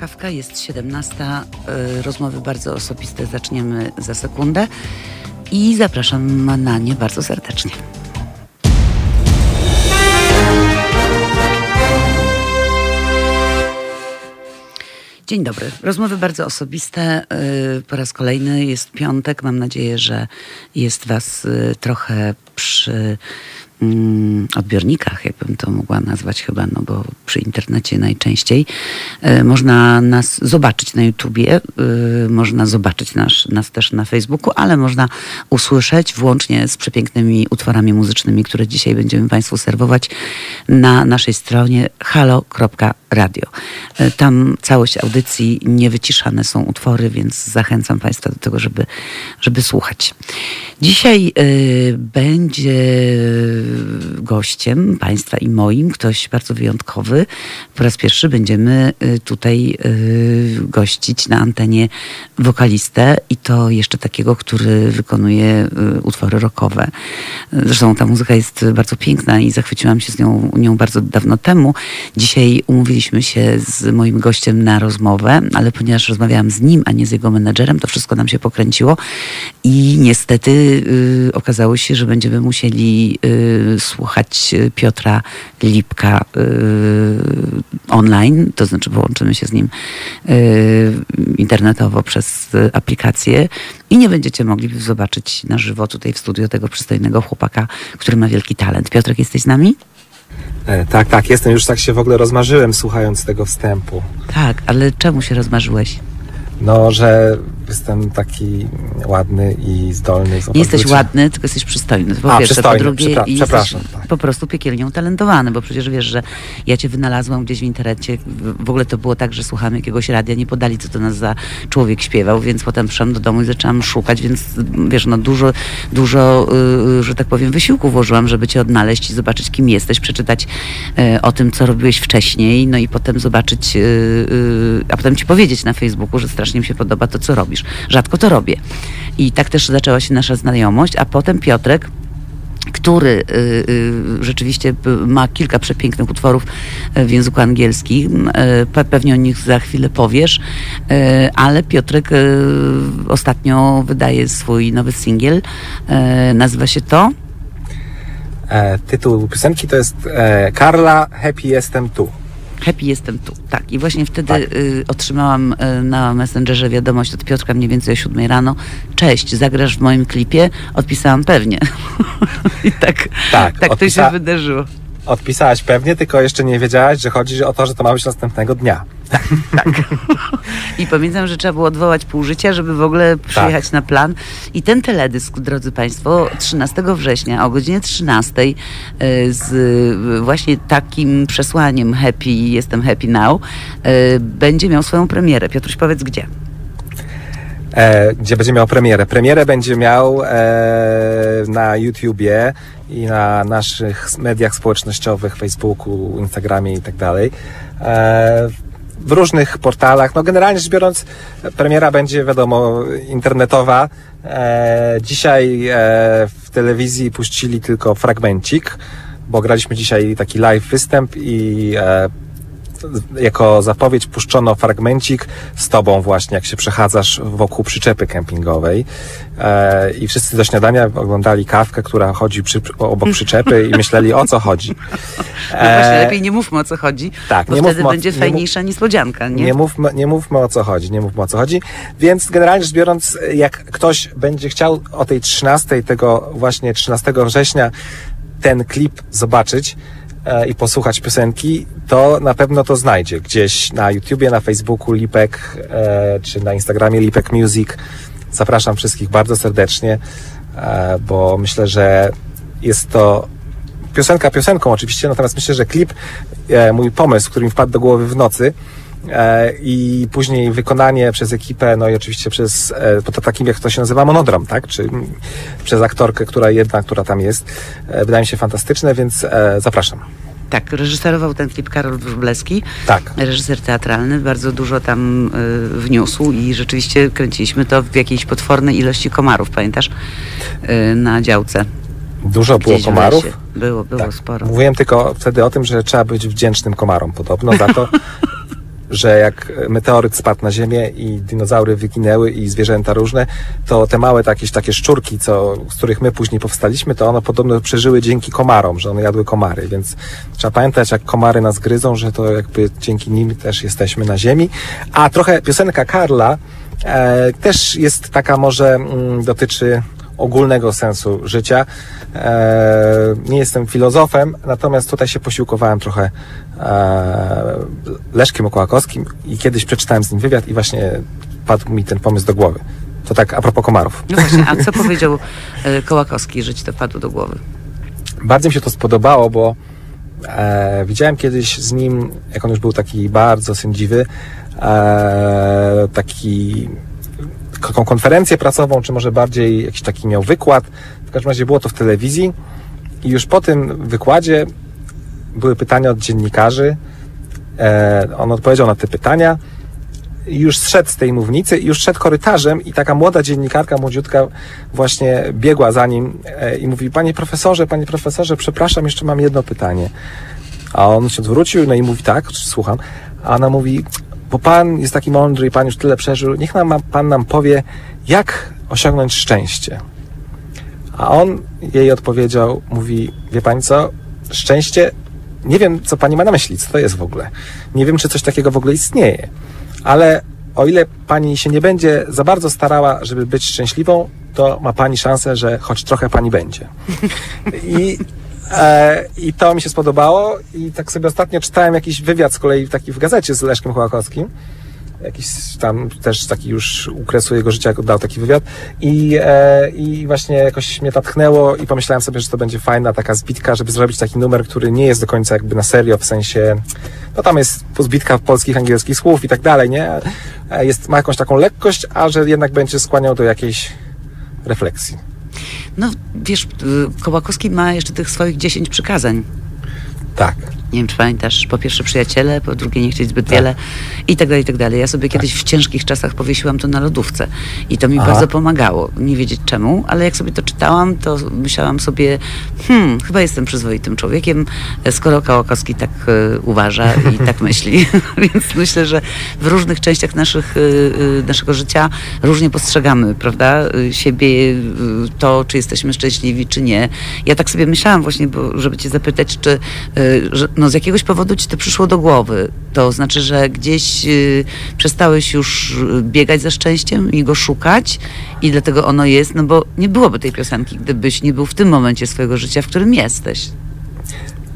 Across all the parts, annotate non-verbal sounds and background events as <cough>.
kawka, jest 17. y, Rozmowy bardzo osobiste zaczniemy za sekundę i zapraszam na nie bardzo serdecznie. Dzień dobry. Rozmowy bardzo osobiste. y, Po raz kolejny jest piątek. Mam nadzieję, że jest Was y, trochę przy odbiornikach, jakbym to mogła nazwać chyba, no bo przy internecie najczęściej. Y, Można nas zobaczyć na YouTubie, y, można zobaczyć nas, nas też na Facebooku, ale można usłyszeć włącznie z przepięknymi utworami muzycznymi, które dzisiaj będziemy Państwu serwować na naszej stronie halo.radio. Y, Tam całość audycji niewyciszane są utwory, więc zachęcam Państwa do tego, żeby, żeby słuchać. Dzisiaj y, będzie gościem Państwa i moim ktoś bardzo wyjątkowy. Po raz pierwszy będziemy y, tutaj y, gościć na antenie wokalistę i to jeszcze takiego, który wykonuje y, utwory rockowe. Zresztą ta muzyka jest bardzo piękna i zachwyciłam się z nią, nią bardzo dawno temu. Dzisiaj umówiliśmy się z moim gościem na rozmowę, ale ponieważ rozmawiałam z nim, a nie z jego menedżerem, to wszystko nam się pokręciło i niestety okazało się, że będziemy musieli słuchać Piotra Lipka y, online, to znaczy połączymy się z nim y, internetowo przez y, aplikację i nie będziecie mogli zobaczyć na żywo tutaj w studio tego przystojnego chłopaka, który ma wielki talent. Piotrek, jesteś z nami? E, tak, tak, jestem. Już tak się w ogóle rozmarzyłem słuchając tego wstępu. Tak, ale czemu się rozmarzyłeś? No, że jestem taki ładny i zdolny. Nie jesteś ładny, tylko jesteś przystojny. Po A, pierwsze, po przystojny, drugie, przepra- przepraszam, tak. po prostu piekielnie utalentowany, bo przecież wiesz, że ja cię wynalazłam gdzieś w internecie. W ogóle to było tak, że słuchałem jakiegoś radia, nie podali, co to nas za człowiek śpiewał, więc potem przyszłam do domu i zaczęłam szukać, więc wiesz, no dużo, dużo, y, że tak powiem, wysiłku włożyłam, żeby cię odnaleźć i zobaczyć, kim jesteś, przeczytać y, o tym, co robiłeś wcześniej, no i potem zobaczyć, y, y, a potem ci powiedzieć na Facebooku, że strasznie mi się podoba to, co robisz. Rzadko to robię. I tak też zaczęła się nasza znajomość, a potem Piotrek który y, y, rzeczywiście ma kilka przepięknych utworów y, w języku angielskim. Y, pe- pewnie o nich za chwilę powiesz, y, ale Piotrek ostatnio wydaje swój nowy singiel. Nazywa się to E, tytuł piosenki to jest e, Karla, Happy Jestem Tu. Happy jestem tu. Tak. I właśnie wtedy Tak. y, otrzymałam y, na Messengerze wiadomość od Piotrka mniej więcej o 7 rano. Cześć, zagrasz w moim klipie? Odpisałam pewnie. <laughs> I tak, Tak, tak to się odpisa- wydarzyło. Odpisałaś pewnie, tylko jeszcze nie wiedziałaś, że chodzi o to, że to ma być następnego dnia. I pamiętam, że trzeba było odwołać pół życia, żeby w ogóle przyjechać Tak. na plan. I ten teledysk, drodzy Państwo, 13 września o godzinie 13 y, z y, właśnie takim przesłaniem happy, jestem happy now, y, będzie miał swoją premierę. Piotruś, powiedz gdzie? e, gdzie będzie miał premierę. Premierę będzie miał e, na YouTubie i na naszych mediach społecznościowych, Facebooku, Instagramie i tak dalej. E, w różnych portalach. No generalnie rzecz biorąc, premiera będzie wiadomo internetowa. E, dzisiaj e, w telewizji puścili tylko fragmencik, bo graliśmy dzisiaj taki live występ i e, jako zapowiedź puszczono fragmencik z tobą właśnie, jak się przechadzasz wokół przyczepy kempingowej e, i wszyscy do śniadania oglądali kawkę, która chodzi przy, obok przyczepy i myśleli o co chodzi. No właśnie, E, lepiej nie mówmy o co chodzi, tak, bo nie wtedy mówmy o- będzie nie mów- fajniejsza niespodzianka, nie? nie mówmy, nie mówmy o co chodzi, nie mówmy o co chodzi. Więc generalnie rzecz biorąc, jak ktoś będzie chciał o tej 13, tego właśnie 13 września ten klip zobaczyć e, i posłuchać piosenki, to na pewno to znajdzie gdzieś na YouTubie, na Facebooku Lipek, e, czy na Instagramie Lipek Music. Zapraszam wszystkich bardzo serdecznie, e, bo myślę, że jest to piosenka piosenką oczywiście, natomiast myślę, że klip, e, mój pomysł, który mi wpadł do głowy w nocy e, i później wykonanie przez ekipę, no i oczywiście przez, e, to takim jak to się nazywa, monodram, tak? Czy przez aktorkę, która jedna, która tam jest. E, wydaje mi się fantastyczne, więc e, zapraszam. Tak, reżyserował ten klip Karol Wróblewski. Tak. reżyser teatralny, bardzo dużo tam y, wniósł i rzeczywiście kręciliśmy to w jakiejś potwornej ilości komarów, pamiętasz? Y, na działce. Dużo było Gdzieś w komarów. Było, było Tak. sporo. Mówiłem tylko wtedy o tym, że trzeba być wdzięcznym komarom podobno za to, <laughs> że jak meteoryt spadł na ziemię i dinozaury wyginęły i zwierzęta różne, to te małe takie szczurki, co, z których my później powstaliśmy, to one podobno przeżyły dzięki komarom, że one jadły komary, więc trzeba pamiętać, jak komary nas gryzą, że to jakby dzięki nim też jesteśmy na ziemi. A trochę piosenka Karla e, też jest taka może mm, dotyczy ogólnego sensu życia. E, nie jestem filozofem, natomiast tutaj się posiłkowałem trochę e, Leszkiem Okołakowskim i kiedyś przeczytałem z nim wywiad i właśnie padł mi ten pomysł do głowy. To tak a propos komarów. No właśnie, a co powiedział e, Kołakowski, że ci to padło do głowy? Bardzo mi się to spodobało, bo e, widziałem kiedyś z nim, jak on już był taki bardzo sędziwy, e, taki taką konferencję prasową, czy może bardziej jakiś taki miał wykład. W każdym razie było to w telewizji i już po tym wykładzie były pytania od dziennikarzy. E, on odpowiedział na te pytania i już zszedł z tej mównicy już szedł korytarzem i taka młoda dziennikarka, młodziutka właśnie biegła za nim e, i mówi, panie profesorze, panie profesorze, przepraszam, jeszcze mam jedno pytanie. A on się odwrócił, no i mówi tak, słucham. A ona mówi, bo Pan jest taki mądry i Pan już tyle przeżył, niech nam, Pan nam powie, jak osiągnąć szczęście. A on jej odpowiedział, mówi, wie Pani co, szczęście, nie wiem, co Pani ma na myśli, co to jest w ogóle. Nie wiem, czy coś takiego w ogóle istnieje. Ale o ile Pani się nie będzie za bardzo starała, żeby być szczęśliwą, to ma Pani szansę, że choć trochę Pani będzie. I I to mi się spodobało i tak sobie ostatnio czytałem jakiś wywiad z kolei taki w gazecie z Leszkiem Chłakowskim. Jakiś tam też taki już u kresu jego życia dał taki wywiad i, e, i właśnie jakoś mnie to tchnęło i pomyślałem sobie, że to będzie fajna taka zbitka, żeby zrobić taki numer, który nie jest do końca jakby na serio, w sensie, no tam jest zbitka polskich, angielskich słów i tak dalej, nie? E, jest, ma jakąś taką lekkość, a że jednak będzie skłaniał do jakiejś refleksji. No wiesz, y, Kołakowski ma jeszcze tych swoich 10 przykazań. Tak. Nie wiem, czy pamiętasz, po pierwsze przyjaciele, po drugie nie chcieć zbyt tak. wiele i tak dalej, i tak dalej. Ja sobie kiedyś w ciężkich czasach powiesiłam to na lodówce i to mi Aha. bardzo pomagało. Nie wiedzieć czemu, ale jak sobie to czytałam, to myślałam sobie, hmm, chyba jestem przyzwoitym człowiekiem, skoro Kołakowski tak y, uważa i <laughs> tak myśli. <laughs> Więc myślę, że w różnych częściach naszych, y, y, naszego życia różnie postrzegamy, prawda, siebie, to, czy jesteśmy szczęśliwi, czy nie. Ja tak sobie myślałam właśnie, bo, żeby cię zapytać, czy że, no z jakiegoś powodu ci to przyszło do głowy. To znaczy, że gdzieś y, przestałeś już biegać za szczęściem i go szukać i dlatego ono jest, no bo nie byłoby tej piosenki, gdybyś nie był w tym momencie swojego życia, w którym jesteś.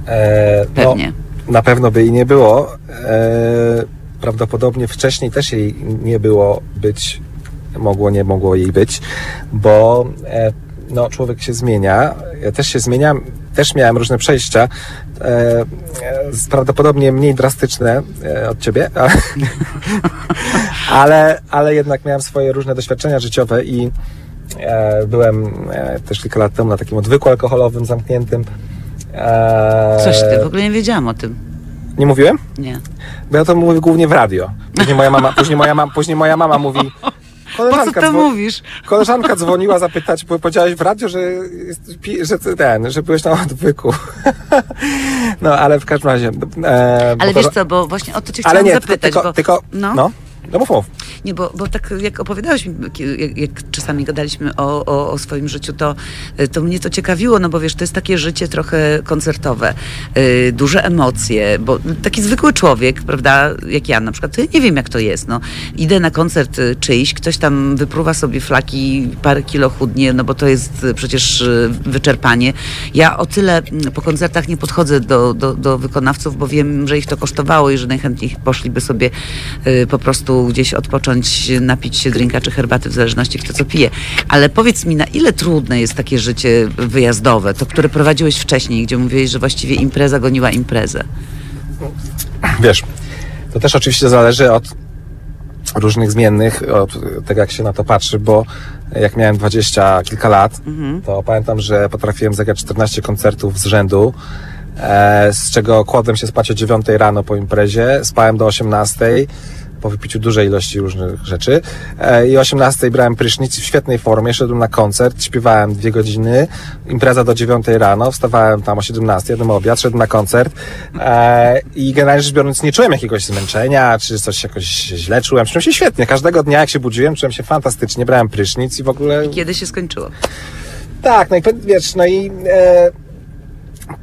E, no, Pewnie. No, na pewno by jej nie było. E, prawdopodobnie wcześniej też jej nie było być, mogło, nie mogło jej być, bo e, no, człowiek się zmienia. Ja też się zmieniam, też miałem różne przejścia, e, prawdopodobnie mniej drastyczne e, od ciebie, ale, ale, ale jednak miałem swoje różne doświadczenia życiowe i e, byłem e, też kilka lat temu na takim odwyku alkoholowym zamkniętym. E, Coś ty, w ogóle nie wiedziałam o tym. Nie mówiłem? Nie. Bo ja to mówię głównie w radio. Później moja mama, później moja mama, później moja mama mówi, Koleżanka po co to mówisz? Koleżanka dzwoniła zapytać, bo powiedziałeś w radiu, że, że ten, że byłeś na odwyku. <laughs> no, ale w każdym razie... E, ale wiesz co, bo właśnie o to cię chciałam nie, zapytać. Tylko, bo, tylko, no. no. No mów, mów. Nie, bo, bo tak jak opowiadałeś jak, jak czasami gadaliśmy o, o, o, swoim życiu, to, to mnie to ciekawiło, no bo wiesz, to jest takie życie trochę koncertowe, yy, duże emocje, bo taki zwykły człowiek, prawda, jak ja na przykład, to ja nie wiem jak to jest, no. Idę na koncert y, czyjś, ktoś tam wypruwa sobie flaki, parę kilo chudnie, no bo to jest y, przecież y, wyczerpanie. Ja o tyle po koncertach nie podchodzę do, do, do wykonawców, bo wiem, że ich to kosztowało i że najchętniej poszliby sobie po prostu gdzieś odpocząć, napić się drinka czy herbaty, w zależności kto co pije. Ale powiedz mi, na ile trudne jest takie życie wyjazdowe, to które prowadziłeś wcześniej, gdzie mówiłeś, że właściwie impreza goniła imprezę? Wiesz, to też oczywiście zależy od różnych zmiennych, od tego jak się na to patrzy, bo jak miałem dwadzieścia kilka lat, mhm. to pamiętam, że potrafiłem zagrać 14 koncertów z rzędu, e, z czego kładłem się spać o 9 rano po imprezie, spałem do 18, po wypiciu dużej ilości różnych rzeczy. E, I o 18 brałem prysznic w świetnej formie, szedłem na koncert, śpiewałem dwie godziny, impreza do 9 rano, wstawałem tam o 17, jadłem obiad, szedłem na koncert e, i generalnie rzecz biorąc nie czułem jakiegoś zmęczenia, czy coś jakoś źle czułem. Czułem się świetnie. Każdego dnia jak się budziłem, czułem się fantastycznie, brałem prysznic i w ogóle... I kiedy się skończyło? Tak, no i wiesz, no i e,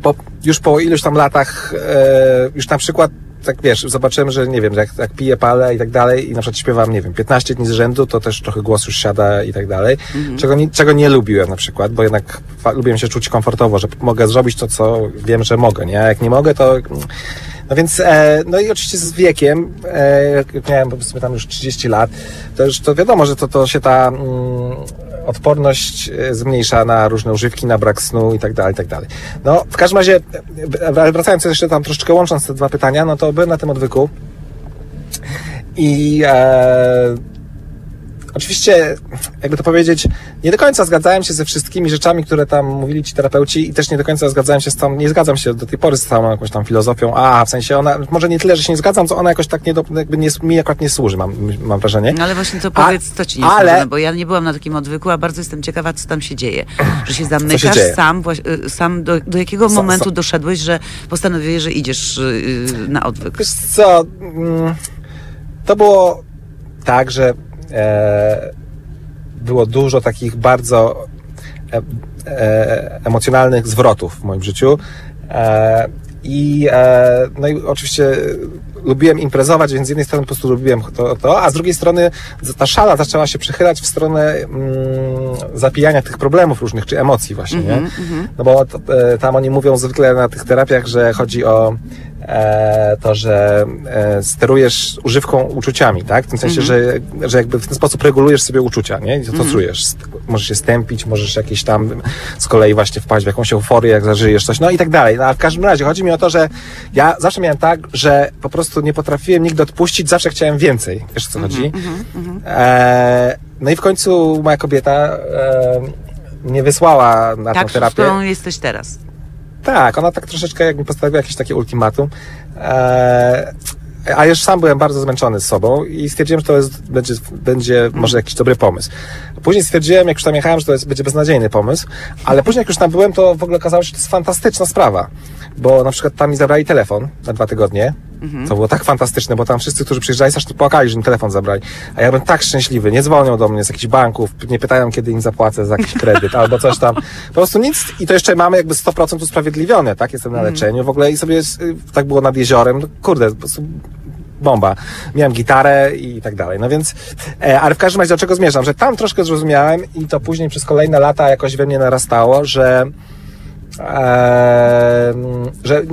po, już po iluś tam latach, e, już na przykład tak wiesz, zobaczyłem, że nie wiem, jak, jak piję palę i tak dalej i na przykład śpiewam, nie wiem, 15 dni z rzędu, to też trochę głos już siada i tak dalej, Mhm. czego, nie, czego nie lubiłem na przykład, bo jednak lubiłem się czuć komfortowo, że mogę zrobić to, co wiem, że mogę, nie? A jak nie mogę, to... No więc, e, no i oczywiście z wiekiem, e, jak miałem powiedzmy tam już 30 lat, to już to wiadomo, że to, to się ta mm, odporność e, zmniejsza na różne używki, na brak snu i tak dalej, i tak dalej. No, w każdym razie, e, wracając jeszcze tam troszeczkę łącząc te dwa pytania, no to byłem na tym odwyku i e, oczywiście, jakby to powiedzieć, nie do końca zgadzałem się ze wszystkimi rzeczami, które tam mówili ci terapeuci i też nie do końca zgadzałem się z tą, nie zgadzam się do tej pory z całą jakąś tam filozofią, a w sensie ona, może nie tyle, że się nie zgadzam, co ona jakoś tak nie do, jakby nie, mi akurat nie służy, mam, mam wrażenie. No ale właśnie to A- powiedz, co ci nie ale- służy, no bo ja nie byłam na takim odwyku, a bardzo jestem ciekawa, co tam się dzieje. Że się zamykasz dzieje? sam, y, sam do, do jakiego Sa- momentu sa- doszedłeś, że postanowiłeś, że idziesz y, y, na odwyk? Wiesz co, mm, to było tak, że było dużo takich bardzo e, e, emocjonalnych zwrotów w moim życiu. E, i, e, no i oczywiście lubiłem imprezować, więc z jednej strony po prostu lubiłem to, to a z drugiej strony ta szala zaczęła się przechylać w stronę mm, zapijania tych problemów różnych, czy emocji właśnie, nie? No bo to, e, tam oni mówią zwykle na tych terapiach, że chodzi o e, to, że e, sterujesz używką uczuciami, tak? W tym sensie, że, że jakby w ten sposób regulujesz sobie uczucia, nie? I to, to czujesz. Możesz się stępić, możesz jakieś tam z kolei właśnie wpaść w jakąś euforię, jak zażyjesz coś, no i tak dalej. No, a w każdym razie chodzi mi o to, że ja zawsze miałem tak, że po prostu nie potrafiłem nigdy odpuścić, zawsze chciałem więcej. Wiesz o co chodzi? E, no i w końcu moja kobieta e, mnie wysłała na Tak, tę terapię. którą jesteś teraz. Tak, ona tak troszeczkę jakby postawiła jakieś takie ultimatum. Eee, a już sam byłem bardzo zmęczony z sobą i stwierdziłem, że to jest, będzie, będzie może jakiś dobry pomysł. Później stwierdziłem, jak już tam jechałem, że to jest, będzie beznadziejny pomysł, ale później jak już tam byłem, to w ogóle okazało się, że to jest fantastyczna sprawa. Bo na przykład tam mi zabrali telefon na dwa tygodnie. To było tak fantastyczne, bo tam wszyscy, którzy przyjeżdżali, strasznie płakali, że mi telefon zabrali. A ja byłem tak szczęśliwy. Nie dzwonią do mnie z jakichś banków, nie pytają, kiedy im zapłacę za jakiś kredyt <laughs> albo coś tam. Po prostu nic. I to jeszcze mamy jakby 100% usprawiedliwione, tak? Jestem na leczeniu w ogóle i sobie y, tak było nad jeziorem. No, kurde, po prostu bomba. Miałem gitarę i tak dalej. No więc, e, ale w każdym razie do czego zmierzam? Że tam troszkę zrozumiałem i to później przez kolejne lata jakoś we mnie narastało, że Eee, że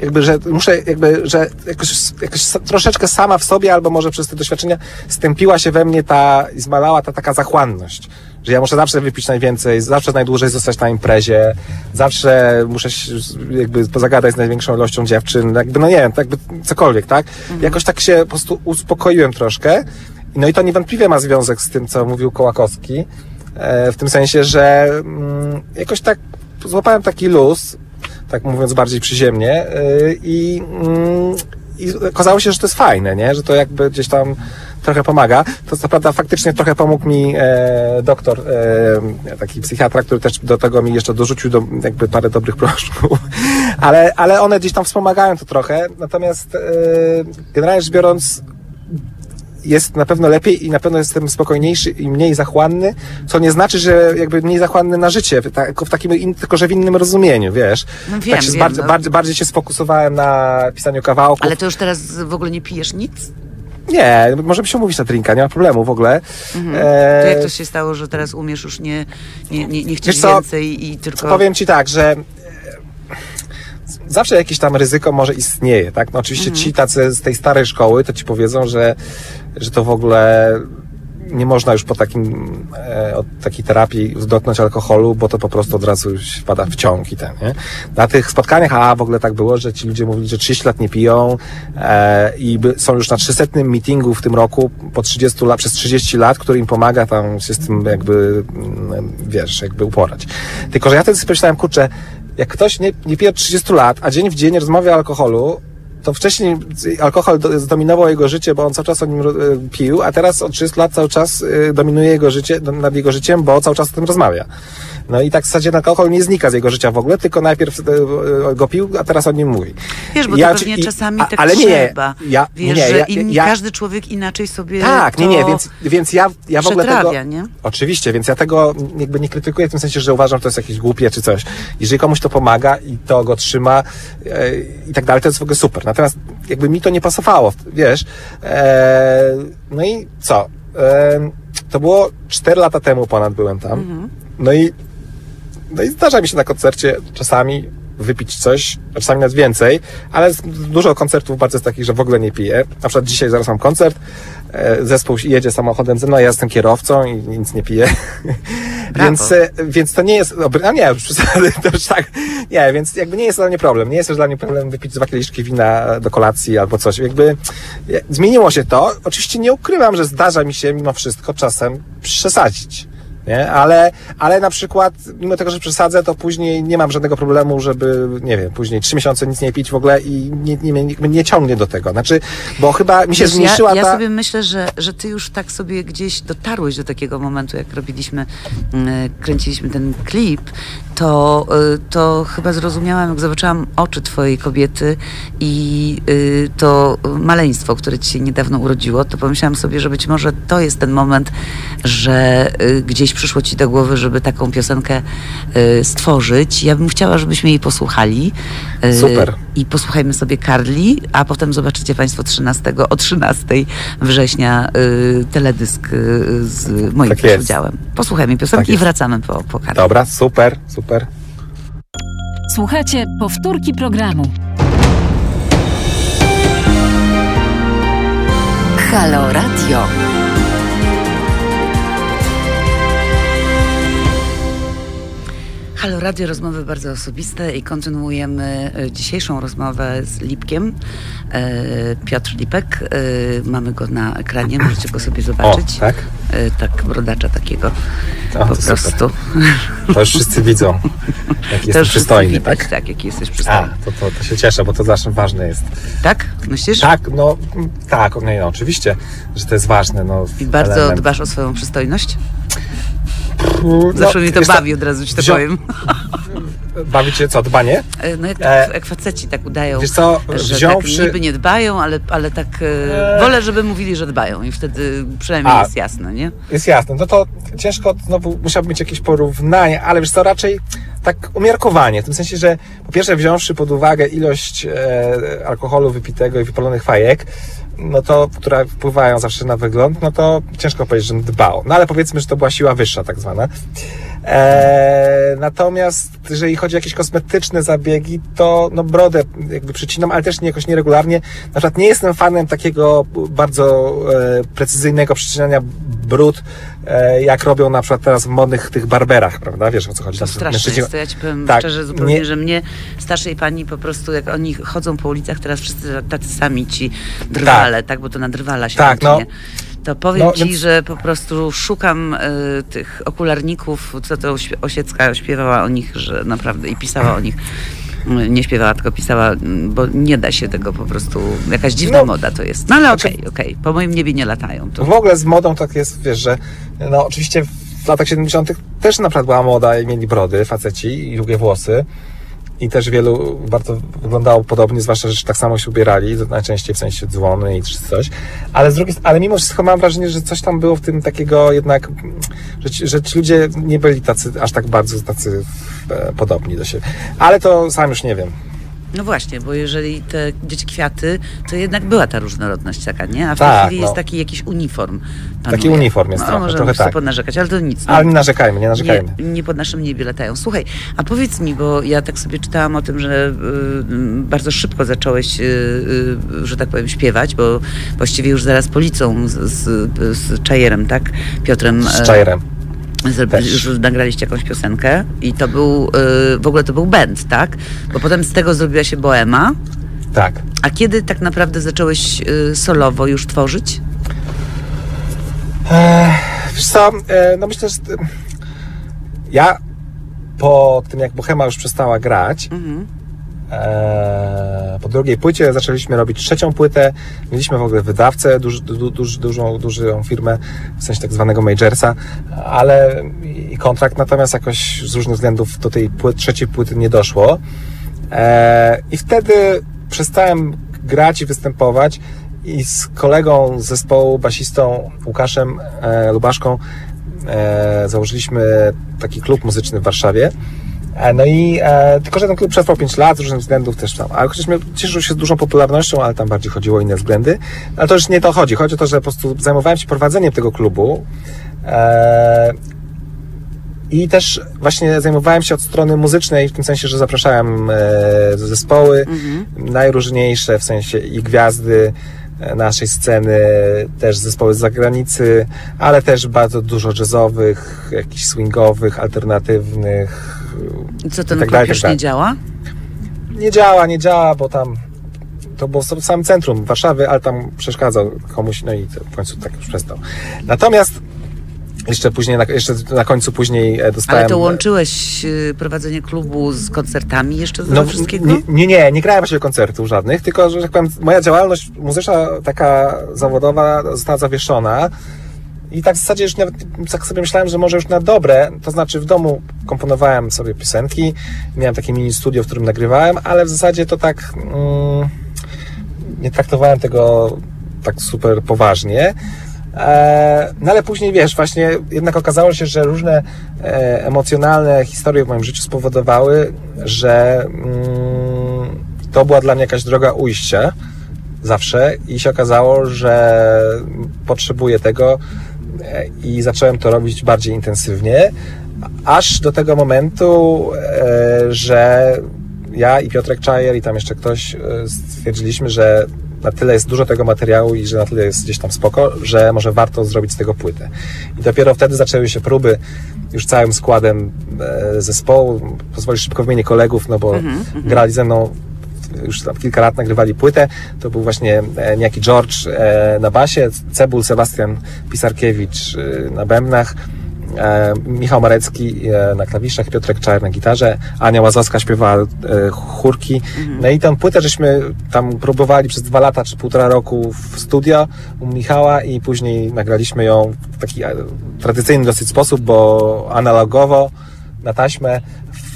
jakby, że muszę jakby, że jakoś, jakoś troszeczkę sama w sobie albo może przez te doświadczenia stępiła się we mnie ta, zmalała ta taka zachłanność. Że ja muszę zawsze wypić najwięcej, zawsze najdłużej zostać na imprezie, zawsze muszę się jakby pozagadać z największą ilością dziewczyn, jakby, no nie wiem, jakby cokolwiek, tak? Jakoś tak się po prostu uspokoiłem troszkę. No i to niewątpliwie ma związek z tym, co mówił Kołakowski, e, w tym sensie, że mm, jakoś tak złapałem taki luz, tak mówiąc bardziej przyziemnie, yy, i, mm, i okazało się, że to jest fajne, nie? że to jakby gdzieś tam trochę pomaga. To co prawda faktycznie trochę pomógł mi e, doktor, e, taki psychiatra, który też do tego mi jeszcze dorzucił do, jakby parę dobrych <laughs> proszków, ale, ale one gdzieś tam wspomagają to trochę. Natomiast e, generalnie rzecz biorąc, jest na pewno lepiej i na pewno jestem spokojniejszy i mniej zachłanny, co nie znaczy, że jakby mniej zachłanny na życie, tak, tylko w takim, in, tylko że w innym rozumieniu, wiesz. No wiem, tak wiem, bardziej, no. bardziej, bardziej się sfokusowałem na pisaniu kawałków. Ale to już teraz w ogóle nie pijesz nic? Nie, możemy się umówić na drinka, nie ma problemu w ogóle. Mhm. E, To jak to się stało, że teraz umiesz już nie, nie, nie, nie chcieć co? więcej i tylko... Powiem ci tak, że zawsze jakieś tam ryzyko może istnieje, tak? No oczywiście ci tacy z tej starej szkoły to ci powiedzą, że, że to w ogóle nie można już po takim, e, od takiej terapii dotknąć alkoholu, bo to po prostu od razu się wpada w ciąg i ten, nie? Na tych spotkaniach, a w ogóle tak było, że ci ludzie mówili, że 30 lat nie piją e, i by, są już na 300 meetingu w tym roku po 30 lat, przez 30 lat, który im pomaga tam się z tym jakby, mm, wiesz, jakby uporać. Tylko, że ja wtedy sobie pomyślałem, kurczę, jak ktoś nie, nie pije od 30 lat, a dzień w dzień rozmawia o alkoholu, to wcześniej alkohol do, zdominował jego życie, bo on cały czas o nim e, pił, a teraz od 30 lat cały czas e, dominuje jego życie, nad jego życiem, bo cały czas o tym rozmawia. No i tak w zasadzie alkohol nie znika z jego życia w ogóle, tylko najpierw e, go pił, a teraz o nim mówi. Wiesz, bo Ja to pewnie i- czasami a- tak ale nie, trzeba. ja- Wiesz, nie, że ja- inni, ja- każdy człowiek inaczej sobie Tak, nie, nie, więc, więc ja, ja w ogóle tego... nie? Oczywiście, więc ja tego jakby nie krytykuję w tym sensie, że uważam, że to jest jakieś głupie czy coś. Jeżeli komuś to pomaga i to go trzyma e, i tak dalej, to jest w ogóle super. Natomiast jakby mi to nie pasowało, wiesz. E, no i co? E, to było 4 lata temu ponad byłem tam. No i no i zdarza mi się na koncercie czasami wypić coś, a czasami nawet więcej, ale dużo koncertów bardzo jest takich, że w ogóle nie piję. Na przykład dzisiaj zaraz mam koncert, zespół jedzie samochodem ze mną, ja jestem kierowcą i nic nie piję. <laughs> Więc, e, więc to nie jest, a nie, już przesady, już tak, nie, więc jakby nie jest dla mnie problem. Nie jest też dla mnie problem wypić dwa kieliszki wina do kolacji albo coś. Jakby e, zmieniło się to. Oczywiście nie ukrywam, że zdarza mi się mimo wszystko czasem przesadzić nie? Ale, ale na przykład, mimo tego, że przesadzę, to później nie mam żadnego problemu, żeby, nie wiem, później trzy miesiące nic nie pić w ogóle i nie, nie, nie, nie ciągnie do tego. Znaczy, bo chyba mi się Wiesz, zmniejszyła ja, ja ta... sobie myślę, że, że ty już tak sobie gdzieś dotarłeś do takiego momentu, jak robiliśmy, mm, kręciliśmy ten klip, to, y, to chyba zrozumiałam, jak zobaczyłam oczy twojej kobiety i y, to maleństwo, które ci się niedawno urodziło, to pomyślałam sobie, że być może to jest ten moment, że gdzieś przyszło ci do głowy, żeby taką piosenkę y, stworzyć. Ja bym chciała, żebyśmy jej posłuchali. Y, Super. I posłuchajmy sobie Karli, a potem zobaczycie Państwo 13, o 13 września y, teledysk y, z moim Tak udziałem. Posłuchajmy piosenki Tak i wracamy po, po Karli. Dobra, super, super. Słuchajcie powtórki programu. Halo Radio. Halo Radio, rozmowy bardzo osobiste i kontynuujemy e, dzisiejszą rozmowę z Lipkiem. E, Piotr Lipek, e, mamy go na ekranie, <clears throat> możecie go sobie O, zobaczyć. tak? E, tak, brodacza takiego O, po to super. prostu. To już wszyscy widzą, <laughs> jak już przystojny, widać, tak? tak, jaki jesteś A, przystojny. to, to, to się cieszę, bo to zawsze ważne jest. Tak? Myślisz? Tak, no, tak, no, no oczywiście, że to jest ważne, no. I bardzo element. dbasz o swoją przystojność? No, Zawsze mnie to bawi, od razu ci to wzią- powiem. <laughs> Bawi cię co, dbanie? E, No jak, E, jak faceci tak udają, Wiesz co, że wziąwszy... tak niby nie dbają, ale, ale tak e, E. wolę, żeby mówili, że dbają i wtedy przynajmniej A. jest jasne, nie? Jest jasne, no to ciężko znowu musiałbym mieć jakieś porównanie, ale wiesz co, raczej tak umiarkowanie, w tym sensie, że po pierwsze wziąwszy pod uwagę ilość e, alkoholu wypitego i wypalonych fajek, no to, które wpływają zawsze na wygląd, no to ciężko powiedzieć, że dbał. No ale powiedzmy, że to była siła wyższa tak zwana. E, natomiast jeżeli chodzi o jakieś kosmetyczne zabiegi, to no brodę jakby przycinam, ale też nie jakoś nieregularnie. Na przykład nie jestem fanem takiego bardzo e, precyzyjnego przycinania brud, jak robią na przykład teraz w modnych tych barberach, prawda? Wiesz o co chodzi? To straszne mężczyźni- jest, to ja ci powiem Tak, szczerze zupełnie, nie- że mnie, starszej pani po prostu, jak oni chodzą po ulicach, teraz wszyscy tacy sami ci drwale, tak, bo to na drwala się Tak, no. To powiem No, ci, więc- że po prostu szukam y, tych okularników, co to Osiecka śpiewała o nich, że naprawdę i pisała o nich. Nie śpiewała, tylko pisała, bo nie da się tego po prostu, jakaś dziwna No, moda to jest. No ale znaczy- okej, okej, po moim niebie nie latają. To W ogóle z modą tak jest, wiesz, że no oczywiście w latach 70. też na przykład była moda i mieli brody, faceci i długie włosy. I też wielu bardzo wyglądało podobnie, zwłaszcza, że tak samo się ubierali, najczęściej w sensie dzwony i czy coś. Ale z drugiej ale mimo wszystko mam wrażenie, że coś tam było w tym takiego jednak, że ci, że ci ludzie nie byli tacy, aż tak bardzo tacy e, podobni do siebie. Ale to sam już nie wiem. No właśnie, bo jeżeli te dzieci kwiaty, to jednak była ta różnorodność taka, nie? A w tej Tak, chwili no. jest taki jakiś uniform. Taki panuje. uniform jest no, trochę, możemy trochę tak. ponarzekać, ale to nic. No. Ale nie narzekajmy, nie narzekajmy. Nie, nie pod naszym niebie latają. Słuchaj, a powiedz mi, bo ja tak sobie czytałam o tym, że y, bardzo szybko zacząłeś, y, y, że tak powiem, śpiewać, bo właściwie już zaraz policą z, z, z Czajerem, tak? Piotrem. Z e, Czajerem. Już nagraliście jakąś piosenkę i to był, y, w ogóle to był band, tak? Bo potem z tego zrobiła się Boema. Tak. A kiedy tak naprawdę zacząłeś y, solowo już tworzyć? Wiesz co, e, no myślę, że e, ja po tym, jak Bohema już przestała grać, Mhm. E, po drugiej płycie zaczęliśmy robić trzecią płytę. Mieliśmy w ogóle wydawcę, duż, du, duż, dużą, dużą firmę, w sensie tak zwanego majorsa, ale i kontrakt, natomiast jakoś z różnych względów do tej płyt, trzeciej płyty nie doszło. E, I wtedy przestałem grać i występować i z kolegą z zespołu, basistą Łukaszem e, Lubaszką założyliśmy taki klub muzyczny w Warszawie. E, No i e, tylko, że ten klub przetrwał 5 lat z różnych względów też tam. Ale chociaż cieszył się dużą popularnością, ale tam bardziej chodziło o inne względy. Ale to już nie to chodzi. Chodzi o to, że po prostu zajmowałem się prowadzeniem tego klubu. E, i też właśnie zajmowałem się od strony muzycznej, w tym sensie, że zapraszałem e, zespoły najróżniejsze, w sensie i gwiazdy e, naszej sceny, też zespoły z zagranicy, ale też bardzo dużo jazzowych, jakichś swingowych, alternatywnych. Co, ten tak dalej, tak nie działa? Nie działa, nie działa, bo tam to było w samym centrum Warszawy, ale tam przeszkadzał komuś, no i w końcu tak już przestał. Natomiast jeszcze później, na, jeszcze na końcu później e, dostałem... Ale to łączyłeś y, prowadzenie klubu z koncertami jeszcze z tego wszystkiego? No, Nie, nie, nie, nie grałem właśnie koncertów żadnych, tylko, że tak powiem, moja działalność muzyczna, taka zawodowa, została zawieszona. I tak w zasadzie już nawet tak sobie myślałem, że może już na dobre, to znaczy w domu komponowałem sobie piosenki, miałem takie mini studio, w którym nagrywałem, ale w zasadzie to tak mm, nie traktowałem tego tak super poważnie. E, No ale później wiesz, właśnie jednak okazało się, że różne e, emocjonalne historie w moim życiu spowodowały, że mm, to była dla mnie jakaś droga ujścia zawsze i się okazało, że potrzebuję tego i zacząłem to robić bardziej intensywnie, aż do tego momentu, e, że ja i Piotrek Czajer i tam jeszcze ktoś e, stwierdziliśmy, że na tyle jest dużo tego materiału i że na tyle jest gdzieś tam spoko, że może warto zrobić z tego płytę. I dopiero wtedy zaczęły się próby już całym składem e, zespołu. Pozwolisz szybko wymienię kolegów, no bo grali ze mną już tam kilka lat nagrywali płytę. To był właśnie e, niejaki George e, na basie, Cebul, Sebastian Pisarkiewicz e, na bębnach, Michał Marecki na klawiszach, Piotrek Czajer na gitarze, Ania Łazowska śpiewała chórki. No i tę płytę żeśmy tam próbowali przez dwa lata czy półtora roku w studio u Michała i później nagraliśmy ją w taki tradycyjny dosyć sposób, bo analogowo na taśmę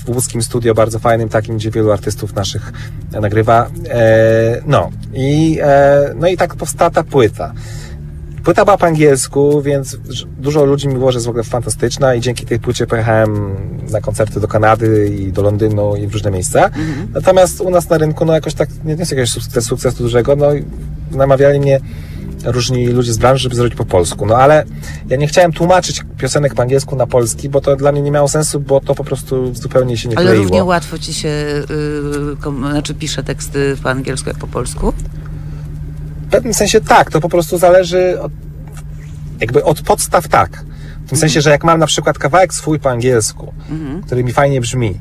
w łódzkim studio, bardzo fajnym takim, gdzie wielu artystów naszych nagrywa. E, no, i, e, no i tak powstała ta płyta. Płyta była po angielsku, więc dużo ludzi mi było, że jest w ogóle fantastyczna i dzięki tej płycie pojechałem na koncerty do Kanady i do Londynu i w różne miejsca. Natomiast u nas na rynku, no jakoś tak nie jest jakiegoś sukces, sukcesu dużego, no i namawiali mnie różni ludzie z branży, żeby zrobić po polsku. No ale ja nie chciałem tłumaczyć piosenek po angielsku na polski, bo to dla mnie nie miało sensu, bo to po prostu zupełnie się nie Ale kleiło. równie łatwo ci się, y, kom, znaczy pisze teksty po angielsku jak po polsku? W pewnym sensie tak, to po prostu zależy od, jakby od podstaw tak. W tym sensie, że jak mam na przykład kawałek swój po angielsku, który mi fajnie brzmi,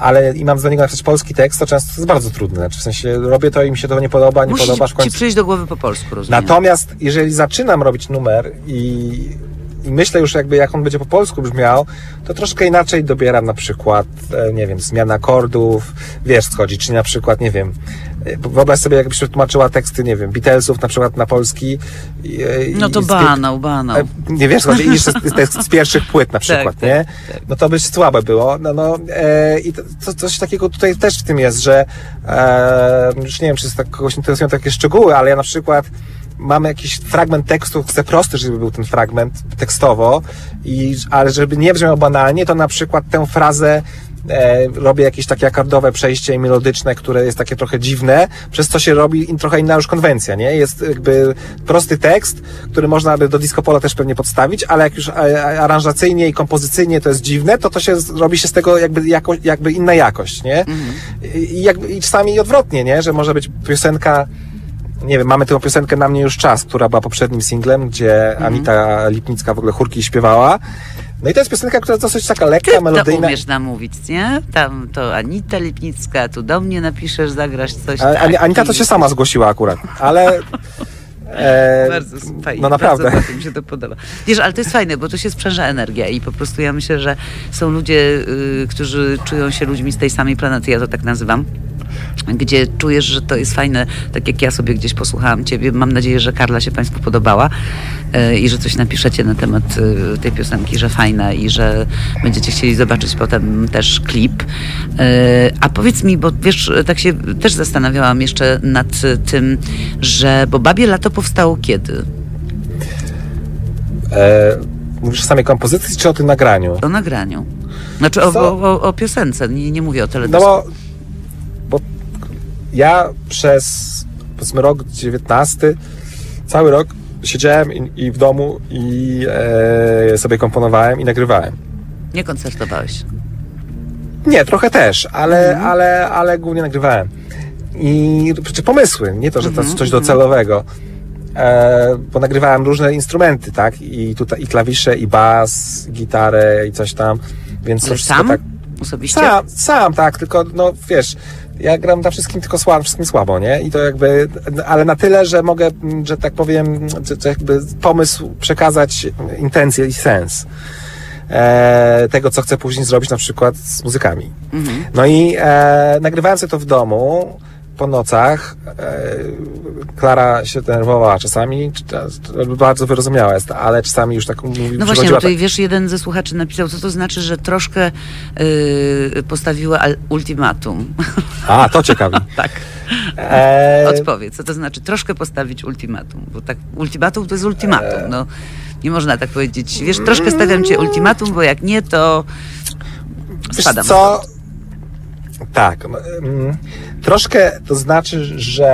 ale i mam do niego napisać polski tekst, to często jest bardzo trudne. Znaczy, w sensie robię to i mi się to nie podoba, nie Musi podoba w ci końcu. przyjść do głowy po polsku, rozumiem. Natomiast jeżeli zaczynam robić numer i, i myślę już jakby jak on będzie po polsku brzmiał, to troszkę inaczej dobieram na przykład, e, nie wiem, zmiana akordów, wiesz co chodzi, czy na przykład, nie wiem, e, wyobraź sobie jakbyś przetłumaczyła teksty, nie wiem, Beatlesów na przykład na polski. i- e, No to i z- banał, banał. E, Nie wiesz, chodzi, i jeszcze z, pierwszych płyt na przykład, tak, nie? tak. No to by słabe było. No, no, e, I to, to, coś takiego tutaj też w tym jest, że e, już nie wiem, czy jest tak, kogoś interesują takie szczegóły, ale ja na przykład mam jakiś fragment tekstu, chcę prosty, żeby był ten fragment tekstowo, i, ale żeby nie brzmiał banalnie, to na przykład tę frazę e, robię jakieś takie akordowe przejście melodyczne, które jest takie trochę dziwne, przez co się robi trochę inna już konwencja, nie? Jest jakby prosty tekst, który można by do disco polo też pewnie podstawić, ale jak już e, aranżacyjnie i kompozycyjnie to jest dziwne, to to się robi się z tego jakby, jako, jakby inna jakość, nie? I, i, jakby, I czasami odwrotnie, nie? Że może być piosenka nie wiem, mamy tę piosenkę Na mnie już czas, która była poprzednim singlem, gdzie Mhm. Anita Lipnicka w ogóle chórki śpiewała. No i to jest piosenka, która dosyć taka lekka, Ty to melodyjna. umiesz namówić, nie? Tam to Anita Lipnicka, tu do mnie napiszesz, zagrasz coś. A- tak, Anita to się sama zgłosiła akurat, ale E, Bardzo fajnie. No naprawdę. Bardzo, mi się to podoba. Wiesz, ale to jest fajne, bo tu się sprzęża energia i po prostu ja myślę, że są ludzie, y, którzy czują się ludźmi z tej samej planety, ja to tak nazywam gdzie czujesz, że to jest fajne, tak jak ja sobie gdzieś posłuchałam Ciebie. Mam nadzieję, że Karla się Państwu podobała y, i że coś napiszecie na temat y, tej piosenki, że fajna i że będziecie chcieli zobaczyć potem też klip. Y, a powiedz mi, bo wiesz, tak się też zastanawiałam jeszcze nad tym, że, bo Babie Lato powstało kiedy? e, mówisz o samej kompozycji, czy o tym nagraniu? O nagraniu. Znaczy o, o, o, o piosence, nie, nie mówię o No teledysku. bo, bo ja przez powiedzmy rok 19, cały rok siedziałem i, i w domu i e, sobie komponowałem i nagrywałem. Nie koncertowałeś. Nie, trochę też, ale, ale, ale głównie nagrywałem. I czy pomysły, nie to, że to jest coś docelowego. E, bo nagrywałem różne instrumenty, tak? I tutaj i klawisze, i bas, gitarę, i coś tam. Więc to Ale wszystko sam? tak. Osobiście? Sam, sam, tak, tylko no wiesz, ja gram na wszystkim tylko słabo, wszystkim słabo, nie? I to jakby, ale na tyle, że mogę, że tak powiem, że, że jakby pomysł przekazać intencję i sens e, tego, co chcę później zrobić na przykład z muzykami. No i e, nagrywałem sobie to w domu po nocach. E, Klara się denerwowała czasami, bardzo wyrozumiała jest, ale czasami już tak mówi, No właśnie, tutaj wiesz, jeden ze słuchaczy napisał, co to znaczy, że troszkę yy, postawiła ultimatum. tak, A, to ciekawi. <laughs> tak. E, Odpowiedz, co to znaczy troszkę postawić ultimatum, bo tak ultimatum to jest ultimatum, no. Nie można tak powiedzieć, wiesz, troszkę stawiam cię ultimatum, bo jak nie, to Wiesz spadam. co? Tak. mm, Troszkę to znaczy, że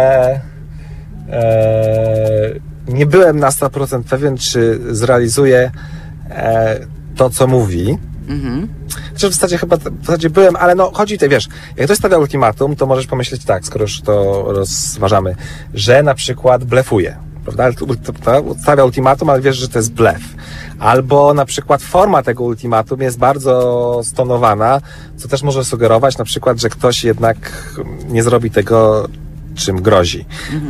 e, nie byłem na 100% pewien, czy zrealizuję e, to, co mówi. Mhm. Znaczy w zasadzie chyba w zasadzie byłem, ale no chodzi tutaj, wiesz, jak ktoś stawia ultimatum, to możesz pomyśleć tak, skoro już to rozważamy, że na przykład blefuje. Prawda? Stawia ultimatum, ale wiesz, że to jest blef. Albo na przykład forma tego ultimatum jest bardzo stonowana, co też może sugerować na przykład, że ktoś jednak nie zrobi tego, czym grozi.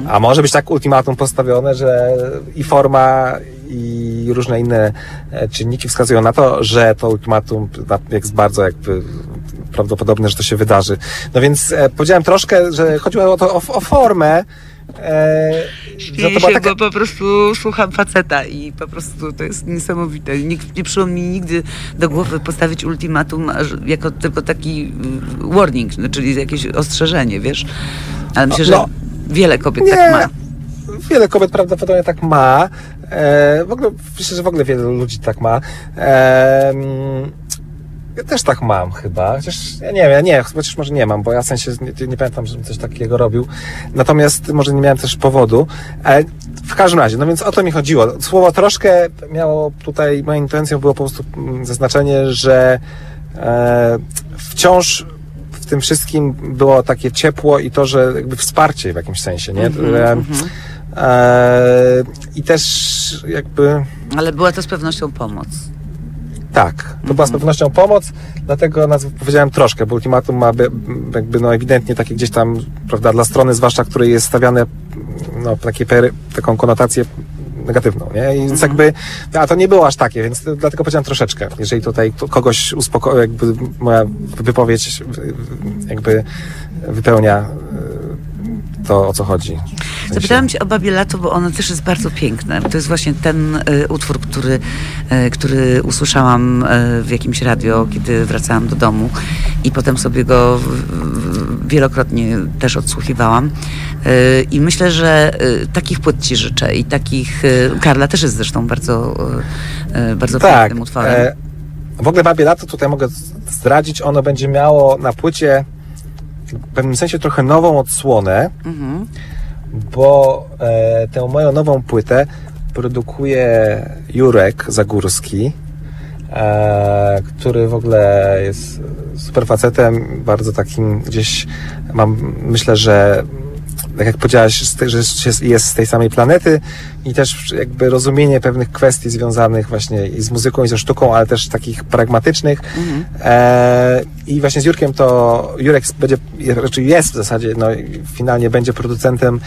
A może być tak ultimatum postawione, że i forma, i różne inne e, czynniki wskazują na to, że to ultimatum jest bardzo jakby prawdopodobne, że to się wydarzy. No więc e, powiedziałem troszkę, że chodziło o, to, o, o formę. E, że Śmieję się, taka, bo po prostu słucham faceta i po prostu to jest niesamowite. Nikt nie przyszło mi nigdy do głowy postawić ultimatum jako tylko taki y, warning, no, czyli jakieś ostrzeżenie, wiesz? Ale myślę, że No. wiele kobiet Nie. tak ma. Wiele kobiet prawdopodobnie tak ma. E, w ogóle, myślę, że w ogóle wiele ludzi tak ma. E, ja też tak mam chyba, chociaż ja nie wiem, nie, chociaż może nie mam, bo ja w sensie nie, nie pamiętam, żebym coś takiego robił. Natomiast może nie miałem też powodu. E, w każdym razie, no więc o to mi chodziło. Słowo troszkę miało tutaj, moją intencją było po prostu mm, zaznaczenie, że e, wciąż w tym wszystkim było takie ciepło i to, że jakby wsparcie w jakimś sensie, nie? Że, e, I też jakby Ale była to z pewnością pomoc. Tak, to była z pewnością pomoc, dlatego nazw- powiedziałem troszkę, bo ultimatum ma by, jakby no ewidentnie takie gdzieś tam, prawda, dla strony zwłaszcza, której jest stawiane no, takie pery, taką konotację negatywną, nie? I więc jakby, a to nie było aż takie, więc dlatego powiedziałem troszeczkę. Jeżeli tutaj kogoś uspokoi, jakby moja wypowiedź jakby wypełnia y, to, o co chodzi. W sensie- Zapytałam cię o Babie Lato, bo ono też jest bardzo piękne. To jest właśnie ten y, utwór, który, y, który usłyszałam y, w jakimś radio, kiedy wracałam do domu i potem sobie go wielokrotnie też odsłuchiwałam. Y, I myślę, że y, takich płyt ci życzę i takich... Y, Karla też jest zresztą bardzo, bardzo tak. pięknym utworem. E, w ogóle Babie Lato tutaj mogę zdradzić, ono będzie miało na płycie w pewnym sensie trochę nową odsłonę, Mhm. bo e, tę moją nową płytę produkuje Jurek Zagórski, e, który w ogóle jest super facetem, bardzo takim gdzieś mam, myślę, że tak jak powiedziałaś, że jest- z tej samej planety, i też jakby rozumienie pewnych kwestii związanych właśnie i z muzyką, i ze sztuką, ale też takich pragmatycznych. E, I właśnie z Jurkiem to Jurek będzie, raczej jest w zasadzie, no finalnie będzie producentem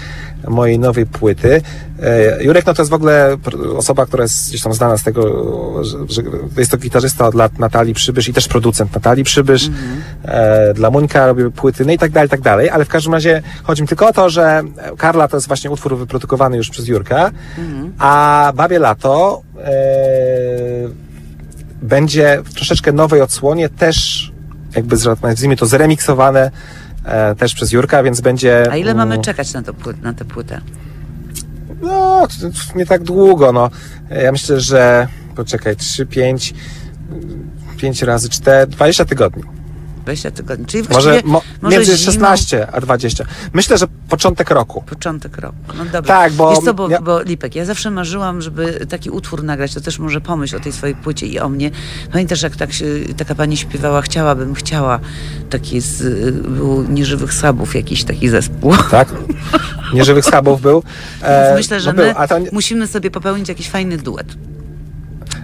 mojej nowej płyty. E, Jurek no to jest w ogóle osoba, która jest gdzieś tam znana z tego, że, że jest to gitarzysta od lat Natalii Przybysz i też producent Natalii Przybysz. E, dla Muńka robił płyty, no i tak dalej, tak dalej. Ale w każdym razie chodzi mi tylko o to, że Karla to jest właśnie utwór wyprodukowany już przez Jurka, a Babie Lato e, będzie w troszeczkę nowej odsłonie, też jakby z- nazwijmy to zremiksowane e, też przez Jurka, więc będzie... A ile mamy mm, czekać na, to, na tę płytę? No, nie tak długo, no. Ja myślę, że poczekaj, 3, 5, 5 razy 4, 20 tygodni. 20 tygodni. Czyli Może, mo, może między zimą, 16 a 20. Myślę, że początek roku. Początek roku. No dobra. Tak, bo Wiesz co, bo, ja- bo Lipek, ja zawsze marzyłam, żeby taki utwór nagrać, to też może pomyśl o tej swojej płycie i o mnie. Pamiętasz, jak tak się, taka pani śpiewała, chciałabym, chciała, taki z, był Nieżywych Sabów jakiś taki zespół. Tak? Nieżywych schabów był. <laughs> E, Więc myślę, że no był, my a to, musimy sobie popełnić jakiś fajny duet.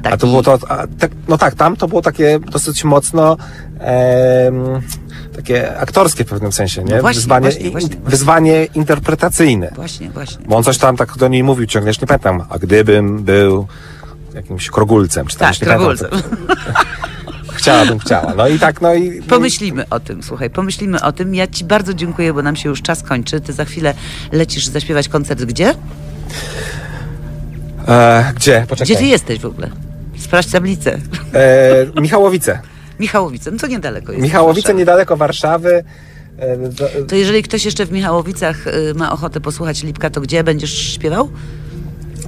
A to było to, a, tak, no tak, tam to było takie dosyć mocno em, takie aktorskie w pewnym sensie, nie? No właśnie, wyzwanie, właśnie, in- właśnie, wyzwanie interpretacyjne. Właśnie, właśnie. Bo on coś tam tak do niej mówił ciągle, już nie pamiętam, a gdybym był jakimś krogulcem, czy tam Tak, nie pamiętam, Krogulcem. co- <laughs> Chciałabym, chciała. No i tak, no i... Pomyślimy o tym, słuchaj, pomyślimy o tym. Ja ci bardzo dziękuję, bo nam się już czas kończy. Ty za chwilę lecisz zaśpiewać koncert gdzie? E, gdzie? Poczekaj. Gdzie ty jesteś w ogóle? Sprawdź tablicę. E, Michałowice. Michałowice, no to niedaleko jest. Michałowice Warszawy. niedaleko Warszawy. E, do, To jeżeli ktoś jeszcze w Michałowicach y, ma ochotę posłuchać Lipka, to gdzie będziesz śpiewał?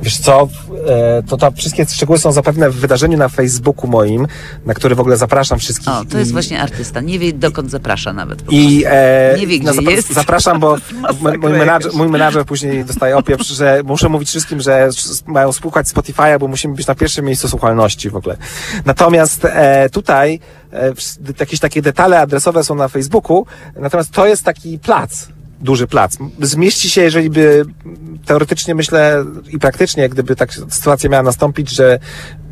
Wiesz co, e, to, to wszystkie szczegóły są zapewne w wydarzeniu na Facebooku moim, na który w ogóle zapraszam wszystkich. O, to jest właśnie artysta. Nie wie dokąd zaprasza nawet. I e, Nie wie, no, gdzie jest. <laughs> zapraszam, bo <laughs> mój, menadżer, mój menadżer później dostaje opieprz, że muszę mówić wszystkim, że mają słuchać Spotify'a, bo musimy być na pierwszym miejscu słuchalności w ogóle. Natomiast e, tutaj e, jakieś takie detale adresowe są na Facebooku, natomiast to jest taki plac, duży plac. Zmieści się, jeżeli by teoretycznie myślę i praktycznie, gdyby tak sytuacja miała nastąpić, że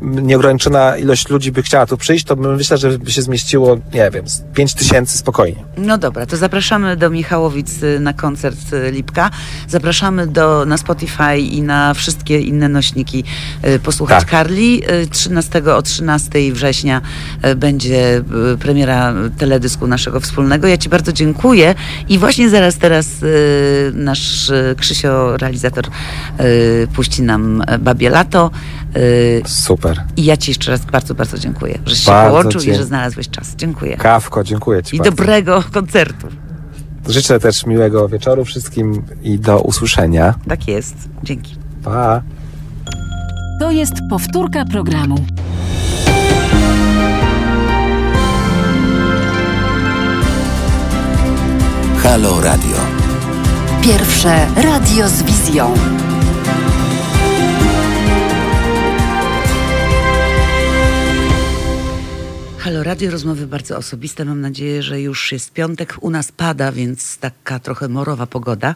nieograniczona ilość ludzi by chciała tu przyjść, to myślę, że by się zmieściło, nie wiem, z 5 tysięcy spokojnie. No dobra, to zapraszamy do Michałowic y, na koncert y, Lipka. Zapraszamy do, na Spotify i na wszystkie inne nośniki y, posłuchać Tak. Karli. Y, 13 o 13 września y, będzie y, premiera teledysku naszego wspólnego. Ja Ci bardzo dziękuję i właśnie zaraz teraz y, nasz y, Krzysio, realizator, y, puści nam y, Babie Lato. Y, Super. I ja Ci jeszcze raz bardzo, bardzo dziękuję, że się Bardzo połączył i dzie- że znalazłeś czas. Dziękuję. Kawko, dziękuję Ci I bardzo. dobrego koncertu. Życzę też miłego wieczoru wszystkim i do usłyszenia. Tak jest. Dzięki. Pa! To jest powtórka programu. Halo Radio. Pierwsze radio z wizją. Halo Radio, rozmowy bardzo osobiste. Mam nadzieję, że już jest piątek. U nas pada, więc taka trochę morowa pogoda.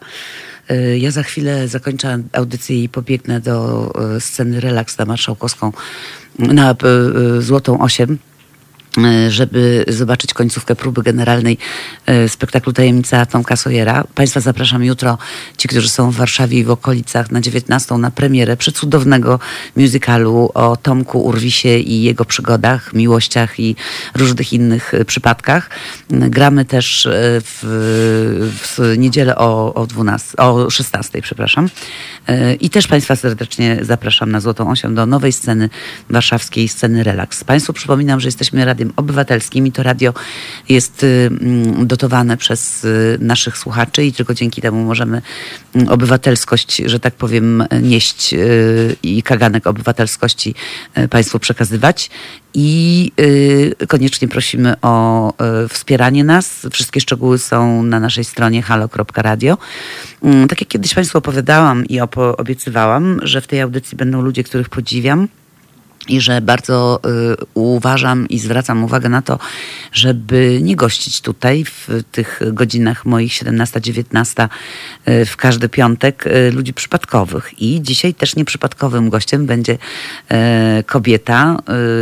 Y, Ja za chwilę zakończę audycję i pobiegnę do y, sceny Relaks na Marszałkowską na y, Złotą 8 y, żeby zobaczyć końcówkę próby generalnej y, spektaklu Tajemnica Tomka Sojera. Państwa zapraszam jutro, ci, którzy są w Warszawie i w okolicach, na 19 na premierę przecudownego musicalu o Tomku Urwisie i jego przygodach, miłościach i różnych innych y, przypadkach. Gramy też w, w niedzielę o, o 12, o 16, przepraszam. I też Państwa serdecznie zapraszam na Złotą Osią do nowej sceny warszawskiej, sceny Relaks. Państwu przypominam, że jesteśmy radiem obywatelskim i to radio jest y, mm, dotowane przez y, naszych słuchaczy i tylko dzięki temu możemy mm, obywatelskość, że tak powiem, nieść y, i kaganek obywatelskości Państwu przekazywać. I koniecznie prosimy o wspieranie nas. Wszystkie szczegóły są na naszej stronie halo.radio. Mm, Tak jak kiedyś Państwu opowiadałam i obiecywałam, że w tej audycji będą ludzie, których podziwiam i że bardzo y, uważam i zwracam uwagę na to, żeby nie gościć tutaj w tych godzinach moich 17-19 y, w każdy piątek y, ludzi przypadkowych. I dzisiaj też nieprzypadkowym gościem będzie y, kobieta,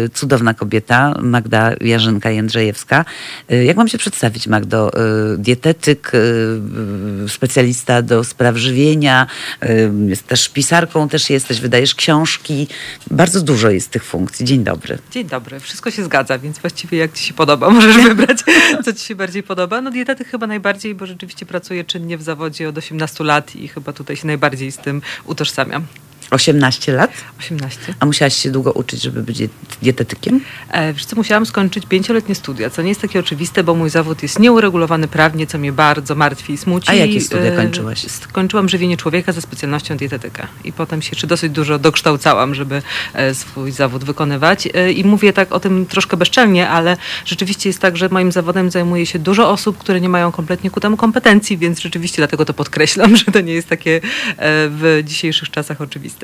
y, cudowna kobieta, Magda Jarzynka-Jędrzejewska. Y, jak mam się przedstawić, Magdo? Dietetyk, specjalista do spraw żywienia, jest też pisarką, też jesteś, wydajesz książki. Bardzo dużo jest tych funkcji. Dzień dobry. Dzień dobry, wszystko się zgadza, więc właściwie jak ci się podoba, <laughs> możesz wybrać, co ci się bardziej podoba. No dietetyk chyba najbardziej, bo rzeczywiście pracuję czynnie w zawodzie od 18 lat i chyba tutaj się najbardziej z tym utożsamiam. 18 lat? 18. A musiałaś się długo uczyć, żeby być diet- dietetykiem? E, co, musiałam skończyć pięcioletnie studia, co nie jest takie oczywiste, bo mój zawód jest nieuregulowany prawnie, co mnie bardzo martwi i smuci. A jakie studia E, kończyłaś? Skończyłam żywienie człowieka ze specjalnością dietetyka i potem się jeszcze dosyć dużo dokształcałam, żeby e, swój zawód wykonywać. E, I mówię tak o tym troszkę bezczelnie, ale rzeczywiście jest tak, że moim zawodem zajmuje się dużo osób, które nie mają kompletnie ku temu kompetencji, więc rzeczywiście dlatego to podkreślam, <laughs> że to nie jest takie e, w dzisiejszych czasach oczywiste.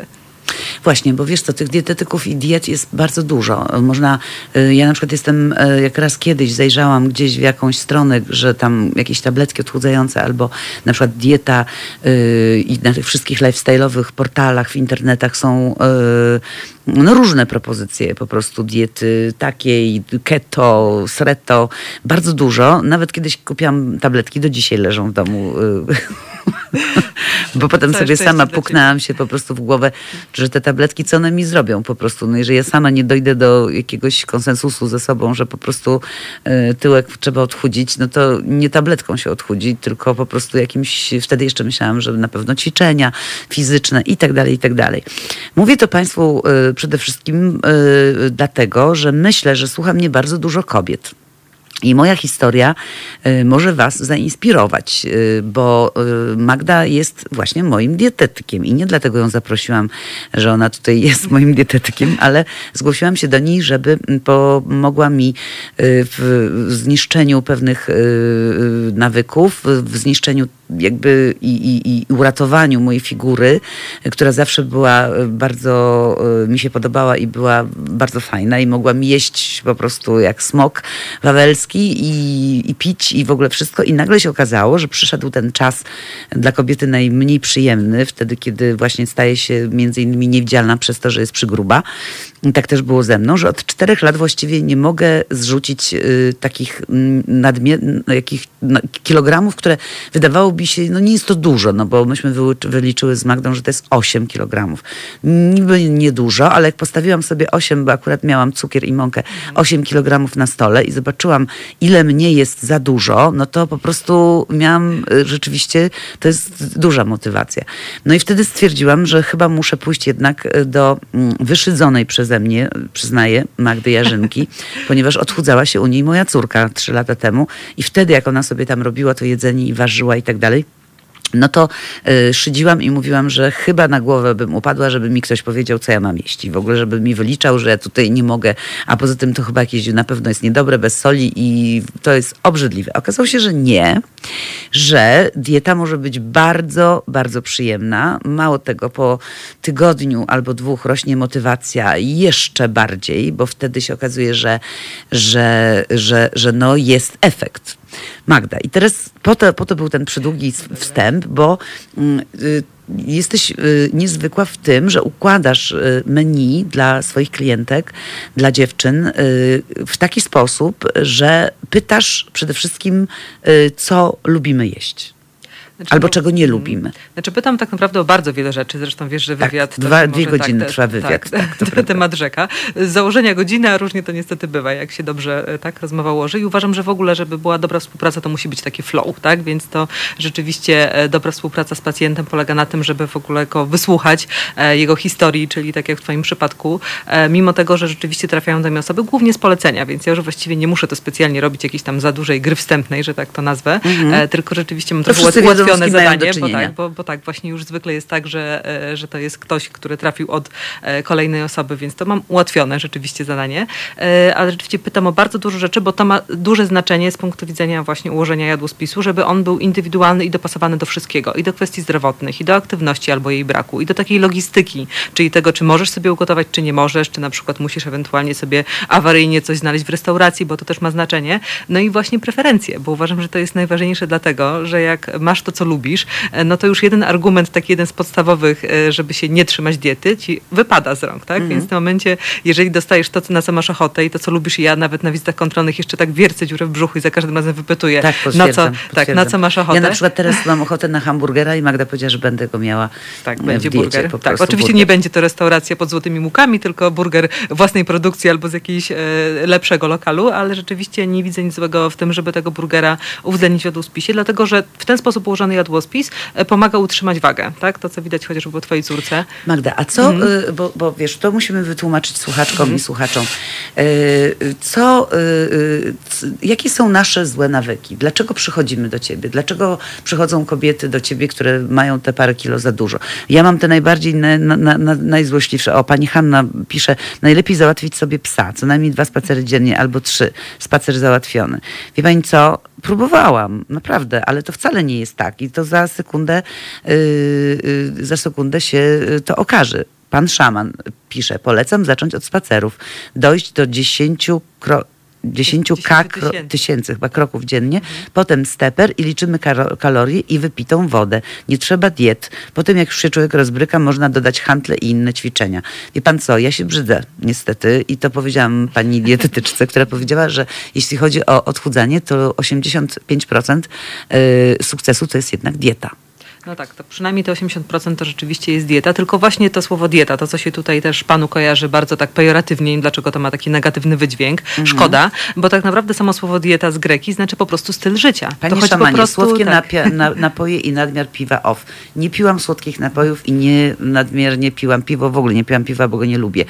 Właśnie, bo wiesz co, tych dietetyków i diet jest bardzo dużo. Można, y, ja na przykład jestem, y, jak raz kiedyś zajrzałam gdzieś w jakąś stronę, że tam jakieś tabletki odchudzające albo na przykład dieta y, i na tych wszystkich lifestyle'owych portalach w internetach są no, różne propozycje po prostu diety takiej, keto, sreto, bardzo dużo. Nawet kiedyś kupiłam tabletki, do dzisiaj leżą w domu. <laughs> <laughs> Bo potem Całe sobie sama puknęłam się po prostu w głowę, że te tabletki, co one mi zrobią po prostu. No jeżeli ja sama nie dojdę do jakiegoś konsensusu ze sobą, że po prostu y, tyłek trzeba odchudzić, no to nie tabletką się odchudzi, tylko po prostu jakimś, wtedy jeszcze myślałam, że na pewno ćwiczenia fizyczne i tak dalej, i tak dalej. Mówię to Państwu y, przede wszystkim y, dlatego, że myślę, że słucha mnie bardzo dużo kobiet. I moja historia y, może Was zainspirować, y, bo y, Magda jest właśnie moim dietetykiem i nie dlatego ją zaprosiłam, że ona tutaj <laughs> jest moim dietetykiem, ale zgłosiłam się do niej, żeby mm, pomogła mi w zniszczeniu pewnych nawyków, w zniszczeniu jakby i, i, i uratowaniu mojej figury, która zawsze była y, bardzo, y, mi się podobała i była bardzo fajna i mogłam jeść po prostu jak smok wawelski i, i pić i w ogóle wszystko. I nagle się okazało, że przyszedł ten czas dla kobiety najmniej przyjemny, wtedy kiedy właśnie staje się między innymi niewidzialna przez to, że jest przygruba. Tak też było ze mną, że od czterech lat właściwie nie mogę zrzucić y, takich mm, nadmie- no, jakich, no, kilogramów, które wydawałoby się, no nie jest to dużo, no bo myśmy wyliczyły z Magdą, że to jest 8 kilogramów. Niby niedużo, ale jak postawiłam sobie 8, bo akurat miałam cukier i mąkę, 8 kilogramów na stole i zobaczyłam, ile mnie jest za dużo, no to po prostu miałam y, rzeczywiście, to jest duża motywacja. No i wtedy stwierdziłam, że chyba muszę pójść jednak y, do mm, wyszydzonej przeze mnie, przyznaję, Magdy Jarzynki, <laughs> ponieważ odchudzała się u niej moja córka trzy lata temu i wtedy jak ona sobie tam robiła to jedzenie i ważyła i tak dalej, no to y, szydziłam i mówiłam, że chyba na głowę bym upadła, żeby mi ktoś powiedział, co ja mam jeść. I w ogóle, żeby mi wyliczał, że ja tutaj nie mogę, a poza tym to chyba jakieś na pewno jest niedobre, bez soli i to jest obrzydliwe. Okazało się, że nie, że dieta może być bardzo, bardzo przyjemna. Mało tego, po tygodniu albo dwóch rośnie motywacja jeszcze bardziej, bo wtedy się okazuje, że, że, że, że no jest efekt. Magda, i teraz po to, po to był ten przydługi wstęp, bo mm, y, jesteś y, niezwykła w tym, że układasz y, menu dla swoich klientek, dla dziewczyn y, w taki sposób, że pytasz przede wszystkim, y, co lubimy jeść. Znaczy, Albo bo- czego nie mm, lubimy. Znaczy pytam tak naprawdę o bardzo wiele rzeczy. Zresztą wiesz, że Tak, wywiad... to dwa- dwie godziny te- trwa wywiad, Tak, tak, to <laughs> temat rzeka. Z założenia godziny, a różnie to niestety bywa, jak się dobrze e, tak rozmowa ułoży. I uważam, że w ogóle, żeby była dobra współpraca, to musi być taki flow, tak? Więc to rzeczywiście e, dobra współpraca z pacjentem polega na tym, żeby w ogóle go wysłuchać e, jego historii, czyli tak jak w twoim przypadku, mimo tego, że rzeczywiście trafiają do mnie osoby głównie z polecenia, więc ja już właściwie nie muszę to specjalnie robić jakiejś tam za dużej gry wstępnej, że tak to nazwę, e, tylko rzeczywiście mam Mhm. To trochę wiedzą, ułatwione zadanie, bo tak, bo, bo tak, właśnie już zwykle jest tak, że, e, że to jest ktoś, który trafił od e, kolejnej osoby, więc to mam ułatwione rzeczywiście zadanie. E, Ale rzeczywiście pytam o bardzo dużo rzeczy, bo to ma duże znaczenie z punktu widzenia właśnie ułożenia jadłospisu, żeby on był indywidualny i dopasowany do wszystkiego. I do kwestii zdrowotnych, i do aktywności albo jej braku, i do takiej logistyki, czyli tego, czy możesz sobie ugotować, czy nie możesz, czy na przykład musisz ewentualnie sobie awaryjnie coś znaleźć w restauracji, bo to też ma znaczenie. No i właśnie preferencje, bo uważam, że to jest najważniejsze dlatego, że jak masz to, co lubisz, e, no to już jeden argument, taki jeden z podstawowych, e, żeby się nie trzymać diety, ci wypada z rąk, tak? Mhm. Więc w tym momencie, jeżeli dostajesz to, co na co masz ochotę i to, co lubisz, ja nawet na wizytach kontrolnych jeszcze tak wiercę dziurę w brzuchu i za każdym razem wypytuję, Tak, na co, potwierdzam, tak, na co masz ochotę. Ja na przykład teraz mam ochotę na hamburgera i Magda powiedziała, że będę go miała Tak, w będzie diecie, burger. Tak, oczywiście burger. nie będzie to restauracja pod złotymi mukami, tylko burger własnej produkcji albo z jakiegoś e, lepszego lokalu, ale rzeczywiście nie widzę nic złego w tym, żeby tego burgera uwzględnić w jadłospisie, dlatego że w ten sposób ułożony jadłospis e, pomaga utrzymać wagę. Tak? To, co widać chociażby po twojej córce. Magda, a co, Mhm. y, bo, bo wiesz, to musimy wytłumaczyć słuchaczkom i słuchaczom. Y, Co, y, y, jakie są nasze złe nawyki? Dlaczego przychodzimy do ciebie? Dlaczego przychodzą kobiety do ciebie, które mają te parę kilo za dużo? Ja mam te najbardziej, na, na, na, najzłośliwsze. O, pani Hanna pisze, najlepiej załatwić sobie psa, co najmniej dwa spacery dziennie albo trzy. Spacer załatwiony. Wie pani co? Próbowałam, naprawdę, ale to wcale nie jest tak. I to za sekundę, yy, za sekundę się yy, to okaże. Pan szaman pisze, polecam zacząć od spacerów, dojść do 10 kro 10 k tysięcy. chyba kroków dziennie, potem steper i liczymy kalorie i wypitą wodę. Nie trzeba diet. Potem jak już się człowiek rozbryka, można dodać hantle i inne ćwiczenia. Wie pan co, ja się brzydzę niestety i to powiedziałam pani dietetyczce, która powiedziała, że jeśli chodzi o odchudzanie, to 85% y, sukcesu to jest jednak dieta. No tak, to przynajmniej te 80% to rzeczywiście jest dieta, tylko właśnie to słowo dieta, to co się tutaj też panu kojarzy bardzo tak pejoratywnie, dlaczego to ma taki negatywny wydźwięk, Mhm. szkoda, bo tak naprawdę samo słowo dieta z greki znaczy po prostu styl życia. Panie to chodzi szamanie, po prostu, słodkie tak. napia- na, <laughs> napoje i nadmiar piwa off. Nie piłam słodkich napojów i nie nadmiernie piłam piwo, w ogóle nie piłam piwa, bo go nie lubię.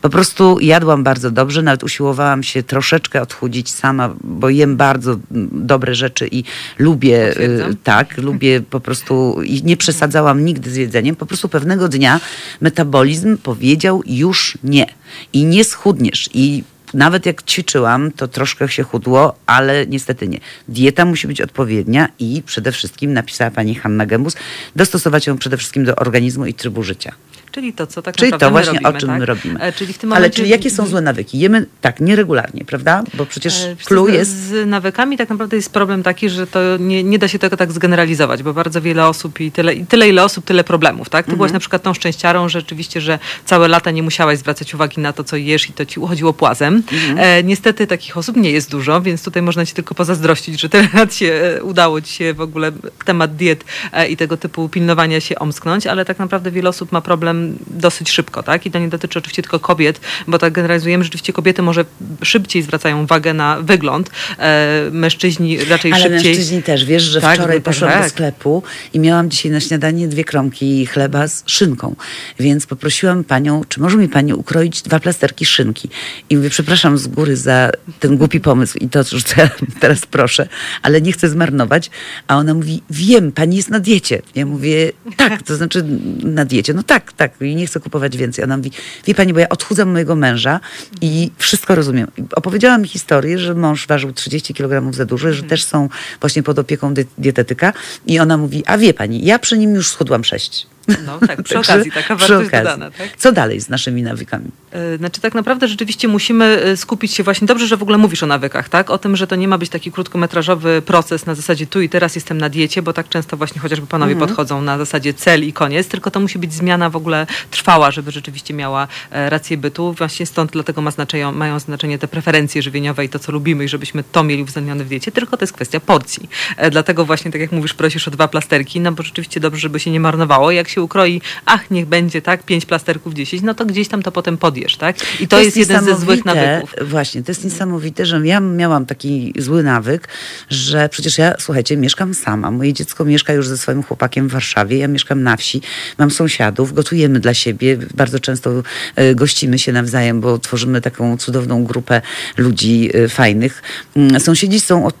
Po prostu jadłam bardzo dobrze, nawet usiłowałam się troszeczkę odchudzić sama, bo jem bardzo dobre rzeczy i lubię, Potwierdzam. y, tak, lubię po prostu i nie przesadzałam nigdy z jedzeniem. Po prostu pewnego dnia metabolizm powiedział już nie i nie schudniesz i nawet jak ćwiczyłam, to troszkę się chudło, ale niestety nie. Dieta musi być odpowiednia i przede wszystkim, napisała pani Hanna Gembus, dostosować ją przede wszystkim do organizmu i trybu życia. Czyli to, co tak Czyli naprawdę to my właśnie robimy, o czym tak? my robimy. E, Czyli w tym Ale momencie... czyli jakie są złe nawyki? Jemy tak nieregularnie, prawda? Bo przecież E, clue jest... Z nawykami tak naprawdę jest problem taki, że to nie, nie da się tego tak zgeneralizować, bo bardzo wiele osób i tyle, i tyle ile osób, tyle problemów. Tak? Ty Mhm. byłaś na przykład tą szczęściarą, że rzeczywiście, że całe lata nie musiałaś zwracać uwagi na to, co jesz i to ci uchodziło płazem. Mhm. E, niestety takich osób nie jest dużo, więc tutaj można ci tylko pozazdrościć, że tyle lat się e, udało ci się w ogóle temat diet i tego typu pilnowania się omsknąć, ale tak naprawdę wiele osób ma problem dosyć szybko, tak? I to nie dotyczy oczywiście tylko kobiet, bo tak generalizujemy, rzeczywiście kobiety może szybciej zwracają uwagę na wygląd, e, mężczyźni raczej Ale szybciej. mężczyźni też, wiesz, że Tak, wczoraj no tak, poszłam do tak. sklepu i miałam dzisiaj na śniadanie dwie kromki chleba z szynką. Więc poprosiłam panią, czy może mi pani ukroić dwa plasterki szynki? I mówię, przepraszam z góry za ten głupi pomysł i to, że te- <laughs> teraz proszę, ale nie chcę zmarnować. A ona mówi, wiem, pani jest na diecie. Ja mówię, tak, to znaczy na diecie. No tak, tak, i nie chcę kupować więcej. Ona mówi, wie pani, bo ja odchudzam mojego męża i wszystko rozumiem. Opowiedziała mi historię, że mąż ważył 30 kg za dużo, że też są właśnie pod opieką dietetyka i ona mówi, a wie pani, ja przy nim już schudłam 6. No tak, przy Także okazji, taka wartość okazji. dodana. Tak? Co dalej z naszymi nawykami? E, Znaczy tak naprawdę rzeczywiście musimy e, skupić się właśnie, dobrze, że w ogóle mówisz o nawykach, tak? O tym, że to nie ma być taki krótkometrażowy proces na zasadzie tu i teraz jestem na diecie, bo tak często właśnie chociażby panowie Mhm. podchodzą na zasadzie cel i koniec, tylko to musi być zmiana w ogóle trwała, żeby rzeczywiście miała e, rację bytu. Właśnie stąd dlatego ma znaczenie, mają znaczenie te preferencje żywieniowe i to, co lubimy i żebyśmy to mieli uwzględnione w diecie, tylko to jest kwestia porcji. Dlatego właśnie, tak jak mówisz, prosisz o dwa plasterki, no bo rzeczywiście dobrze, żeby się nie marnowało. Jak się ukroi, ach, niech będzie, tak, pięć plasterków, dziesięć, no to gdzieś tam to potem podjesz, tak? I to, jest, jeden ze złych nawyków. Właśnie, to jest niesamowite, że ja miałam taki zły nawyk, że przecież ja, słuchajcie, mieszkam sama. Moje dziecko mieszka już ze swoim chłopakiem w Warszawie, ja mieszkam na wsi, mam sąsiadów, gotujemy dla siebie, bardzo często e, gościmy się nawzajem, bo tworzymy taką cudowną grupę ludzi e, fajnych. Mm, Sąsiedzi są od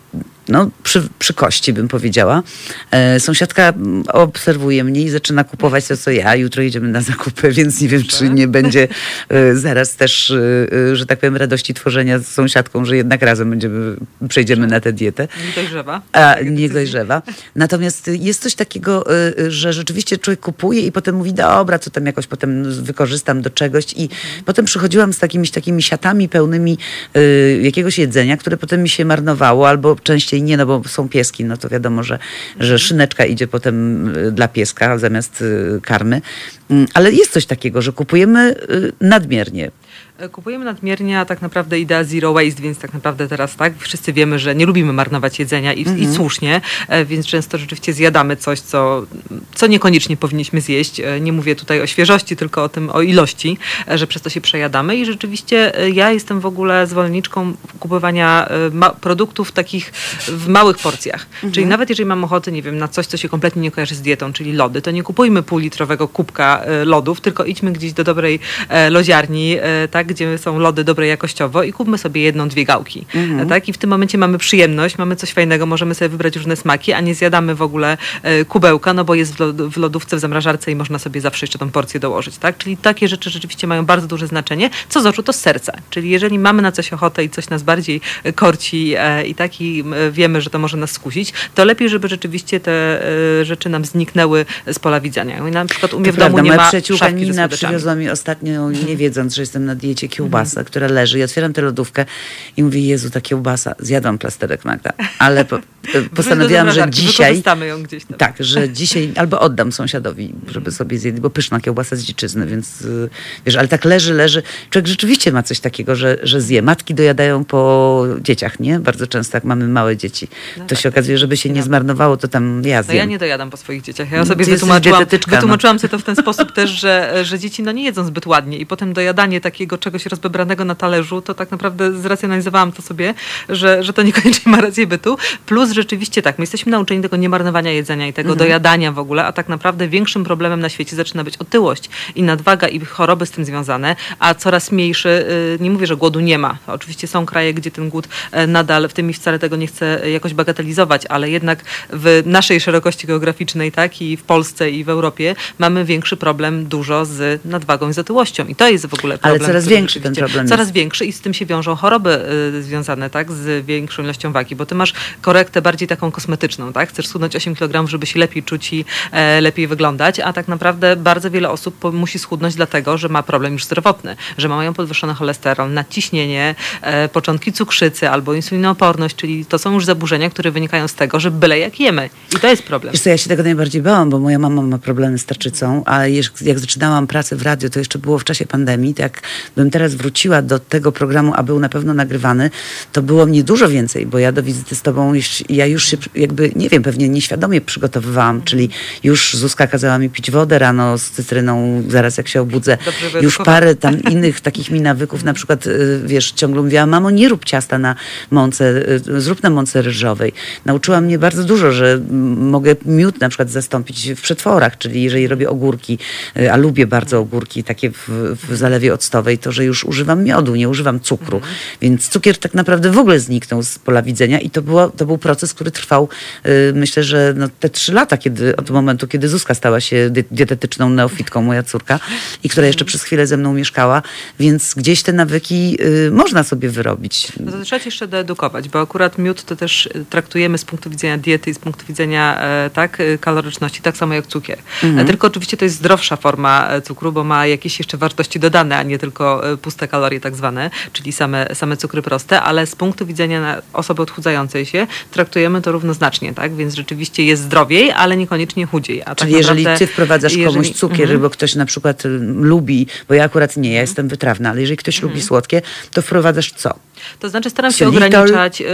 no, przy, przy kości, bym powiedziała. E, sąsiadka obserwuje mnie i zaczyna kupować to, co ja. Jutro jedziemy na zakupy, <laughs> więc nie wiem, czy nie będzie e, zaraz też, e, e, że tak powiem, radości tworzenia z sąsiadką, że jednak razem będziemy, przejdziemy na tę dietę. Nie dojrzewa. A, nie dojrzewa. Natomiast jest coś takiego, y, y, że rzeczywiście człowiek kupuje i potem mówi, dobra, co tam jakoś potem wykorzystam do czegoś. I potem przychodziłam z takimi, takimi siatami pełnymi jakiegoś jedzenia, które potem mi się marnowało, albo częściej nie, no bo są pieski, no to wiadomo, że, że szyneczka idzie potem y, dla pieska zamiast y, karmy. Mm, Ale jest coś takiego, że kupujemy y, nadmiernie. E, Kupujemy nadmiernie, a tak naprawdę idea zero waste, więc tak naprawdę teraz tak, wszyscy wiemy, że nie lubimy marnować jedzenia i, i słusznie, e, więc często rzeczywiście zjadamy coś, co, co niekoniecznie powinniśmy zjeść. E, Nie mówię tutaj o świeżości, tylko o tym, o ilości, że przez to się przejadamy i rzeczywiście ja jestem w ogóle zwolenniczką kupowania produktów takich w małych porcjach. Czyli nawet jeżeli mam ochotę, nie wiem, na coś, co się kompletnie nie kojarzy z dietą, czyli lody, to nie kupujmy półlitrowego kubka lodów, tylko idźmy gdzieś do dobrej lodziarni, tak, gdzie są lody dobre jakościowo i kupmy sobie jedną, dwie gałki. E, Tak? I w tym momencie mamy przyjemność, mamy coś fajnego, możemy sobie wybrać różne smaki, a nie zjadamy w ogóle e, kubełka, no bo jest w, lod- w lodówce, w zamrażarce i można sobie zawsze jeszcze tą porcję dołożyć. Tak? Czyli takie rzeczy rzeczywiście mają bardzo duże znaczenie. Co z oczu, to z serca. Czyli jeżeli mamy na coś ochotę i coś nas bardziej e, korci e, i tak i e, wiemy, że to może nas skusić, to lepiej, żeby rzeczywiście te rzeczy nam zniknęły z pola widzenia. I na przykład u mnie To w domu prawda, nie ma szafki ze przywiozła mi ostatnio, nie wiedząc, że jestem na diecie, kiełbasę, która leży i otwieram tę lodówkę i mówię, Jezu, ta kiełbasa, zjadłam plasterek Magda, ale po, <laughs> postanowiłam, że dzisiaj... Ją gdzieś tam. Tak, że dzisiaj albo oddam sąsiadowi, żeby sobie zjedli, bo pyszna kiełbasa z dziczyzny, więc y, wiesz, ale tak leży, leży. Człowiek rzeczywiście ma coś takiego, że, że zje. Matki dojadają po dzieciach, nie? Bardzo często, jak mamy małe dzieci. To się okazuje, żeby się nie zmarnowało, to tam ja No zjem. ja nie dojadam po swoich dzieciach. Ja No, sobie ty wytłumaczyłam, no. wytłumaczyłam sobie to w ten sposób też, że, że dzieci no nie jedzą zbyt ładnie i potem dojadanie takiego czegoś rozbebranego na talerzu, to tak naprawdę zracjonalizowałam to sobie, że, że to niekoniecznie ma rację bytu. Plus rzeczywiście tak, my jesteśmy nauczeni tego niemarnowania jedzenia i tego dojadania w ogóle, a tak naprawdę większym problemem na świecie zaczyna być otyłość i nadwaga i choroby z tym związane, a coraz mniejszy, y, nie mówię, że głodu nie ma. Oczywiście są kraje, gdzie ten głód e, nadal, w tym i wcale tego nie chcę jakoś bagatelizować, ale jednak w naszej szerokości geograficznej, tak, i w Polsce, i w Europie mamy większy problem dużo z nadwagą i z otyłością. I to jest w ogóle Ale problem. coraz który większy ten problem Coraz jest. większy i z tym się wiążą choroby y, związane, tak, z większą ilością wagi, bo ty masz korektę bardziej taką kosmetyczną, tak, chcesz schudnąć 8 kg, żeby się lepiej czuć i e, lepiej wyglądać, a tak naprawdę bardzo wiele osób musi schudnąć dlatego, że ma problem już zdrowotny, że mają podwyższony cholesterol, nadciśnienie, e, początki cukrzycy albo insulinooporność, czyli to są już zaburzenia, które wynikają z tego, że byle jak jemy i to jest problem. Wiesz co, ja się tego najbardziej bałam, bo moja mama ma problemy z tarczycą, a jak zaczynałam pracę w radiu, to jeszcze było w czasie pandemii, to jak bym teraz wróciła do tego programu, a był na pewno nagrywany, to było mnie dużo więcej, bo ja do wizyty z tobą, już, ja już się jakby, nie wiem, pewnie nieświadomie przygotowywałam, czyli już Zuzka kazała mi pić wodę rano z cytryną, zaraz jak się obudzę. Dobrze Już parę tam innych takich mi nawyków, na przykład, y, wiesz, ciągle mówiła, mamo, nie rób ciasta na mące, y, zrób na mące ryżowej. Nauczyła mnie bardzo dużo, że mogę miód na przykład zastąpić w przetworach, czyli jeżeli robię ogórki, y, a lubię bardzo ogórki takie w, w zalewie octowej, to że już używam miodu, nie używam cukru. Więc cukier tak naprawdę w ogóle zniknął z pola widzenia i to, było, to był proces, który trwał y, myślę, że no, te trzy lata, kiedy, od momentu, kiedy Zuzka stała się dietetyczną neofitką, moja córka, i która jeszcze przez chwilę ze mną mieszkała, więc gdzieś te nawyki y, można sobie wyrobić. No to trzeba się jeszcze doedukować, bo akurat miód to też y, traktujemy z punktu widzenia diety i z punktu widzenia e, tak, y, kaloryczności, tak samo jak cukier. E, Tylko oczywiście to jest zdrowsza forma e, cukru, bo ma jakieś jeszcze wartości dodane, a nie tylko puste kalorie tak zwane, czyli same, same cukry proste, ale z punktu widzenia na osoby odchudzającej się traktujemy to równoznacznie, tak? Więc rzeczywiście jest zdrowiej, ale niekoniecznie chudziej. A tak Czyli jeżeli naprawdę- ty wprowadzasz komuś jeżeli- cukier, Mhm. bo ktoś na przykład y, lubi, bo ja akurat nie, ja jestem wytrawna, ale jeżeli ktoś Mhm. lubi słodkie, to wprowadzasz co? To znaczy staram się ograniczać. e,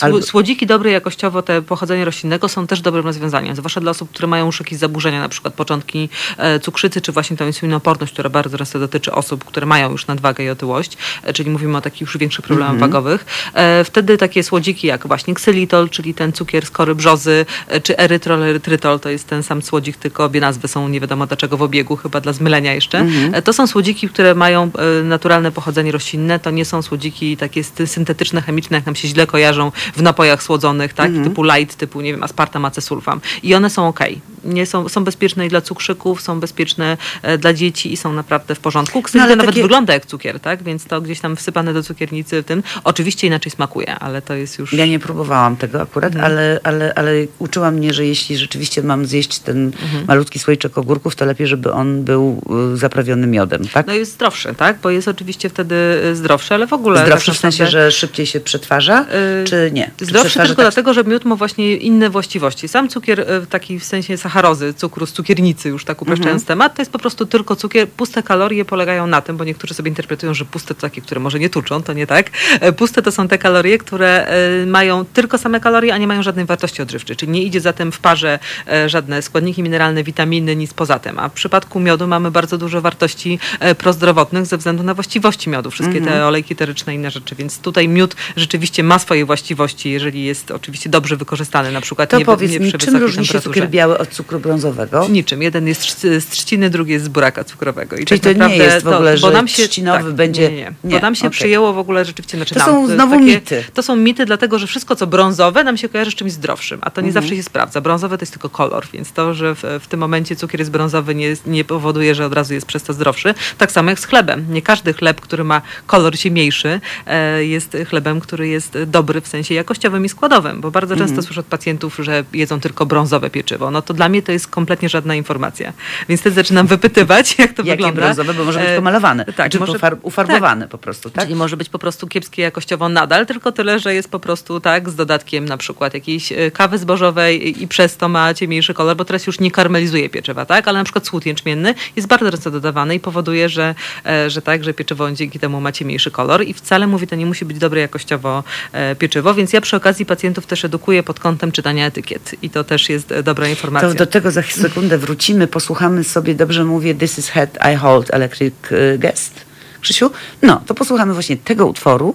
albo- Słodziki dobre jakościowo, te pochodzenia roślinnego są też dobrym rozwiązaniem, zwłaszcza dla osób, które mają już jakieś zaburzenia, na przykład początki e, cukrzycy, czy właśnie tą insulinooporność, która bardzo często dotyczy osób, które mają już nadwagę i otyłość, e, czyli mówimy o takich już większych problemach wagowych. E, Wtedy takie słodziki jak właśnie ksylitol, czyli ten cukier z kory brzozy, e, czy erytrol, erytrytol, to jest ten sam słodzik, tylko obie nazwy są nie wiadomo dlaczego w obiegu, chyba dla zmylenia jeszcze. E, To są słodziki, które mają naturalne pochodzenie roślinne, to nie są słodziki takie syntetyczne, chemiczne, jak nam się źle kojarzą w napojach słodzonych, tak? Typu light, typu, nie wiem, aspartam, acesulfam. I one są ok. Nie są, są bezpieczne i dla cukrzyków, są bezpieczne e, dla dzieci i są naprawdę w porządku. Ksylitol ale nawet takie- wygląda jak cukier, tak? Więc to gdzieś tam wsypane do cukiernicy tym. Oczywiście inaczej smakuje, ale to jest już... Ja nie próbowałam tego akurat, Mhm. ale, ale, ale uczyła mnie, że jeśli rzeczywiście mam zjeść ten Mhm. malutki słoiczek ogórków, to lepiej, żeby on był y, zaprawiony miodem, tak? No jest zdrowszy, tak? Bo jest oczywiście wtedy y, zdrowszy, ale w ogóle... Zdrowszy tak w sensie, że szybciej się przetwarza, Y, czy nie? Zdrowszy tylko tak- dlatego, że miód ma właśnie inne właściwości. Sam cukier y, taki w sensie sacharozy, cukru z cukiernicy, już tak upraszczając Mhm. temat, to jest po prostu tylko cukier. Puste kalorie polegają na tym, bo niektórzy sobie interpretują, że puste to takie, które może nie tuczą, to nie tak. E, Puste to są te kalorie, które e, mają tylko same kalorie, a nie mają żadnej wartości odżywczej. Czyli nie idzie zatem w parze e, żadne składniki mineralne, witaminy, nic poza tym. A w przypadku miodu mamy bardzo dużo wartości prozdrowotnych ze względu na właściwości miodu. Wszystkie Mhm. te olejki eteryczne i inne rzeczy. Więc tutaj miód rzeczywiście ma swoje właściwości, jeżeli jest oczywiście dobrze wykorzystany, na przykład To nie, powiedz nie mi, czym różni się cukier biały od cukru brązowego? Niczym. Jeden jest z- trzciny, drugi jest z buraka cukrowego. I Czyli tak to nie jest w ogóle, że trzcinowy będzie- Nie, nie, nie. Bo nam się okej. przyjęło w ogóle rzeczywiście... Znaczy To nam, są znowu mity. To są mity, dlatego że wszystko, co brązowe, nam się kojarzy z czymś zdrowszym, a to nie Mhm. zawsze się sprawdza. Brązowe to jest tylko kolor, więc to, że w, w tym momencie cukier jest brązowy, nie, nie powoduje, że od razu jest przez to zdrowszy. Tak samo jak z chlebem. Nie każdy chleb, który ma kolor ciemniejszy, e, jest chlebem, który jest dobry w sensie jakościowym i składowym, bo bardzo Mhm. często słyszę od pacjentów, że jedzą tylko brązowe pieczywo. No to dla mnie to jest kompletnie żadna informacja. Więc wtedy zaczynam wypytywać, jak to Jakie wygląda. brązowe, bo może być E, pomalowane, Tak, czy może, pofar- ufarbowane po prostu, tak? Czyli może być po prostu kiepskie jakościowo nadal, tylko tyle, że jest po prostu tak z dodatkiem na przykład jakiejś e, kawy zbożowej i- przez to ma ciemniejszy kolor, bo teraz już nie karmelizuje pieczywa, tak? Ale na przykład słód jęczmienny jest bardzo często dodawany i powoduje, że, e, że tak, że pieczywo dzięki temu ma ciemniejszy kolor i wcale mówię, to nie musi być dobre jakościowo e, pieczywo, więc ja przy okazji pacjentów też edukuję pod kątem czytania etykiet i to też jest e, dobra informacja. To do tego za sekundę wrócimy, posłuchamy sobie, dobrze mówię, This is Head, I Hold Electric y, Guest. Krzysiu? No, to posłuchamy właśnie tego utworu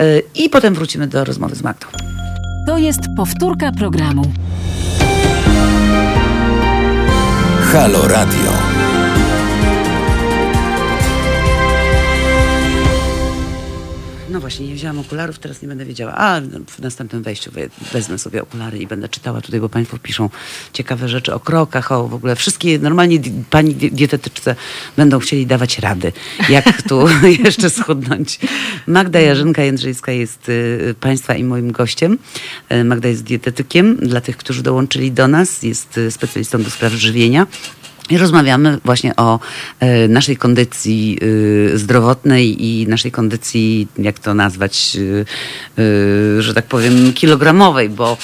y, i potem wrócimy do rozmowy z Magdą. To jest powtórka programu. Halo Radio. No właśnie, nie wzięłam okularów, teraz nie będę wiedziała. A w następnym wejściu we- wezmę sobie okulary i będę czytała tutaj, bo Państwo piszą ciekawe rzeczy o krokach, o w ogóle wszystkie normalnie di- Pani di- dietetyczce będą chcieli dawać rady, jak <laughs> tu <laughs> jeszcze schudnąć. Magda Jarzynka Jędrzejska jest y, Państwa i moim gościem. Y, Magda jest dietetykiem, dla tych, którzy dołączyli do nas, jest y, specjalistą do spraw żywienia. I rozmawiamy właśnie o e, naszej kondycji e, zdrowotnej i naszej kondycji, jak to nazwać, e, że tak powiem, kilogramowej, bo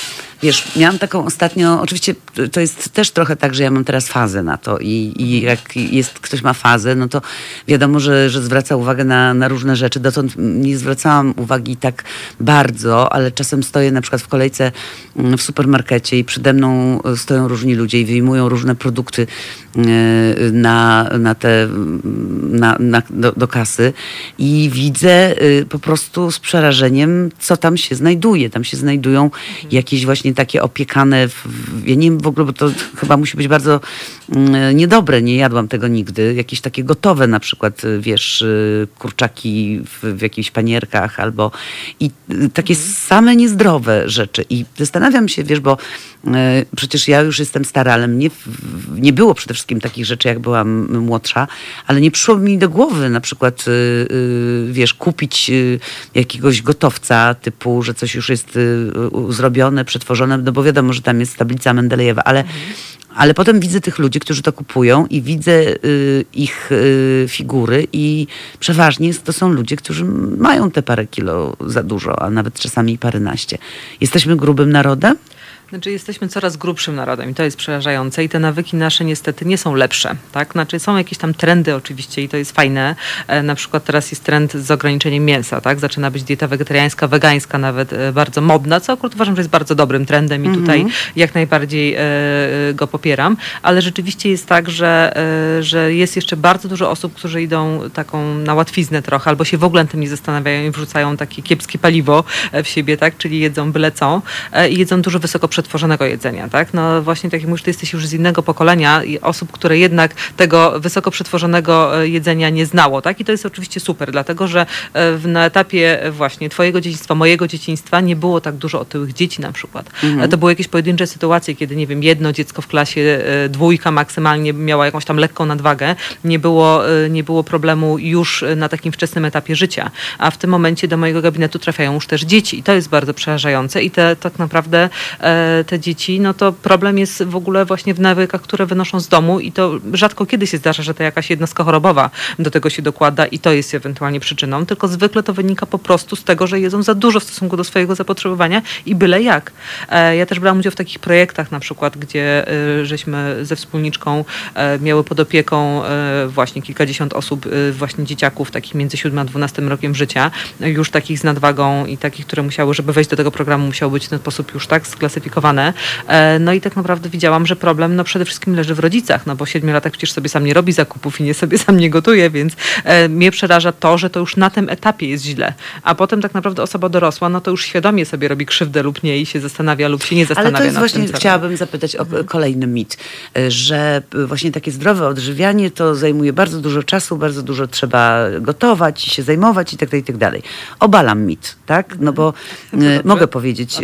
wiesz, miałam taką ostatnio, oczywiście to jest też trochę tak, że ja mam teraz fazę na to i, i jak jest, ktoś ma fazę, no to wiadomo, że, że zwraca uwagę na, na różne rzeczy. Dotąd nie zwracałam uwagi tak bardzo, ale czasem stoję na przykład w kolejce mm, w supermarkecie i przede mną stoją różni ludzie i wyjmują różne produkty e, na, na te, na, na, do, do kasy i widzę e, po prostu z przerażeniem, co tam się znajduje. Tam się znajdują jakieś właśnie takie opiekane, w, w- ja nie wiem w ogóle, bo to chyba musi być bardzo mm, niedobre, nie jadłam tego nigdy. Jakieś takie gotowe na przykład, y, wiesz, y, kurczaki w, w jakichś panierkach albo i y, takie same niezdrowe rzeczy. I zastanawiam się, wiesz, bo y, przecież ja już jestem stara, ale mnie nie było przede wszystkim takich rzeczy, jak byłam młodsza, ale nie przyszło mi do głowy na przykład, y, y, wiesz, kupić y, jakiegoś gotowca typu, że coś już jest y, zrobione, przetworzone, no bo wiadomo, że tam jest tablica Mendelejewa, ale, ale potem widzę tych ludzi, którzy to kupują i widzę y, ich y, figury i przeważnie to są ludzie, którzy mają te parę kilo za dużo, a nawet czasami paręnaście. Jesteśmy grubym narodem? Znaczy jesteśmy coraz grubszym narodem i to jest przerażające i te nawyki nasze niestety nie są lepsze, tak? Znaczy są jakieś tam trendy oczywiście i to jest fajne. E, na przykład teraz jest trend z ograniczeniem mięsa, tak? Zaczyna być dieta wegetariańska, wegańska nawet e, bardzo modna, co akurat uważam, że jest bardzo dobrym trendem i tutaj jak najbardziej e, go popieram, ale rzeczywiście jest tak, że, e, że jest jeszcze bardzo dużo osób, którzy idą taką na łatwiznę trochę, albo się w ogóle tym nie zastanawiają i wrzucają takie kiepskie paliwo e, w siebie, tak? Czyli jedzą byle co e, i jedzą dużo wysoko przetworzonego jedzenia, tak? No właśnie tak jak mówisz, ty jesteś już z innego pokolenia i osób, które jednak tego wysoko przetworzonego e, jedzenia nie znało, tak? I to jest oczywiście super, dlatego że e, w- na etapie e, właśnie twojego dzieciństwa, mojego dzieciństwa nie było tak dużo otyłych dzieci na przykład. E, To były jakieś pojedyncze sytuacje, kiedy nie wiem, jedno dziecko w klasie, dwójka maksymalnie miała jakąś tam lekką nadwagę. Nie było, nie było problemu już na takim wczesnym etapie życia. A w tym momencie do mojego gabinetu trafiają już też dzieci i to jest bardzo przerażające i te, tak naprawdę e, te dzieci, no to problem jest w ogóle właśnie w nawykach, które wynoszą z domu i to rzadko kiedy się zdarza, że to jakaś jednostka chorobowa do tego się dokłada i to jest ewentualnie przyczyną, tylko zwykle to wynika po prostu z tego, że jedzą za dużo w stosunku do swojego zapotrzebowania i byle jak. E, Ja też brałam udział w takich projektach na przykład, gdzie e, żeśmy ze wspólniczką e, miały pod opieką właśnie kilkadziesiąt osób, właśnie dzieciaków takich między 7 a 12 rokiem życia, już takich z nadwagą i takich, które musiały, żeby wejść do tego programu, musiały być w ten sposób już tak sklasyfikowane. E, No i tak naprawdę widziałam, że problem no przede wszystkim leży w rodzicach, no bo siedmiolatek przecież sobie sam nie robi zakupów i nie sobie sam nie gotuje, więc e, mnie przeraża to, że to już na tym etapie jest źle. A potem tak naprawdę osoba dorosła, no to już świadomie sobie robi krzywdę lub nie i się zastanawia lub się nie Ale zastanawia to jest właśnie, chciałabym zapytać o kolejny mit, y, że właśnie takie zdrowe odżywianie to zajmuje bardzo dużo czasu, bardzo dużo trzeba gotować, się zajmować i tak dalej, i tak dalej. Obalam mit, tak? No bo dobrze. mogę powiedzieć,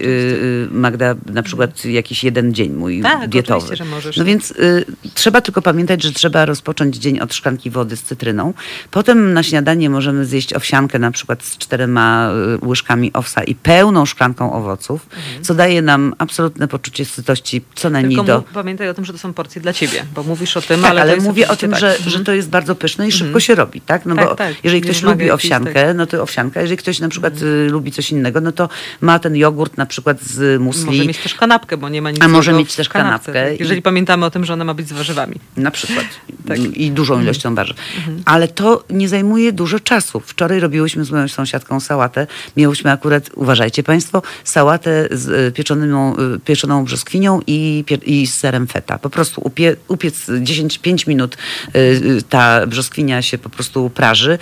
Magda, na przykład jakiś jeden dzień mój Tak, dietowy. że możesz. No więc y, trzeba tylko pamiętać, że trzeba rozpocząć dzień od szklanki wody z cytryną. Potem na śniadanie możemy zjeść owsiankę na przykład z czterema y, łyżkami owsa i pełną szklanką owoców, co daje nam absolutne poczucie sytości co najmniej Mhm. Tylko do... pamiętaj o tym, że to są porcje dla ciebie, bo mówisz o tym, Tak, ale, ale, mówię o tym, tak. że, że to jest bardzo pyszne i szybko się robi, tak? No Tak, bo tak. jeżeli ktoś lubi owsiankę, no to owsianka. Jeżeli ktoś na przykład y, lubi coś innego, no to ma ten jogurt na przykład z musli. Też kanapkę, bo nie ma nic A może mieć też kanapkę tak? Jeżeli i- pamiętamy o tym, że ona ma być z warzywami. Na przykład. <laughs> Tak. I dużą ilością warzyw. Ale to nie zajmuje dużo czasu. Wczoraj robiłyśmy z moją sąsiadką sałatę. Miałyśmy akurat, uważajcie Państwo, sałatę z y, pieczoną, y, pieczoną brzoskwinią i, i z serem feta. Po prostu upie, upiec 10-5 minut y, ta brzoskwinia się po prostu praży.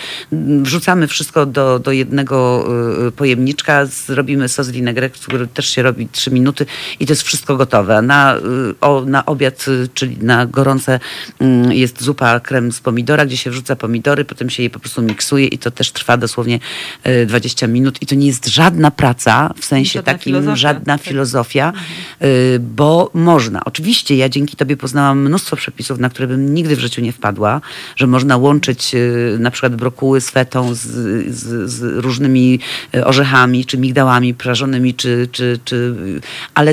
Wrzucamy wszystko do, do jednego pojemniczka, zrobimy sos winegrek, który też się robi 3 minuty i to jest wszystko gotowe. Na, y, o, na obiad, y, czyli na gorące mm, jest zupa krem z pomidora, gdzie się wrzuca pomidory, potem się je po prostu miksuje i to też trwa dosłownie y, 20 minut i to nie jest żadna praca, w sensie Żadna takim, filozofia. żadna Tak. filozofia, y, bo można. Oczywiście ja dzięki tobie poznałam mnóstwo przepisów, na które bym nigdy w życiu nie wpadła, że można łączyć y, na przykład brokuły z fetą, z, z, z różnymi y, orzechami, czy migdałami prażonymi, czy, czy, czy y, ale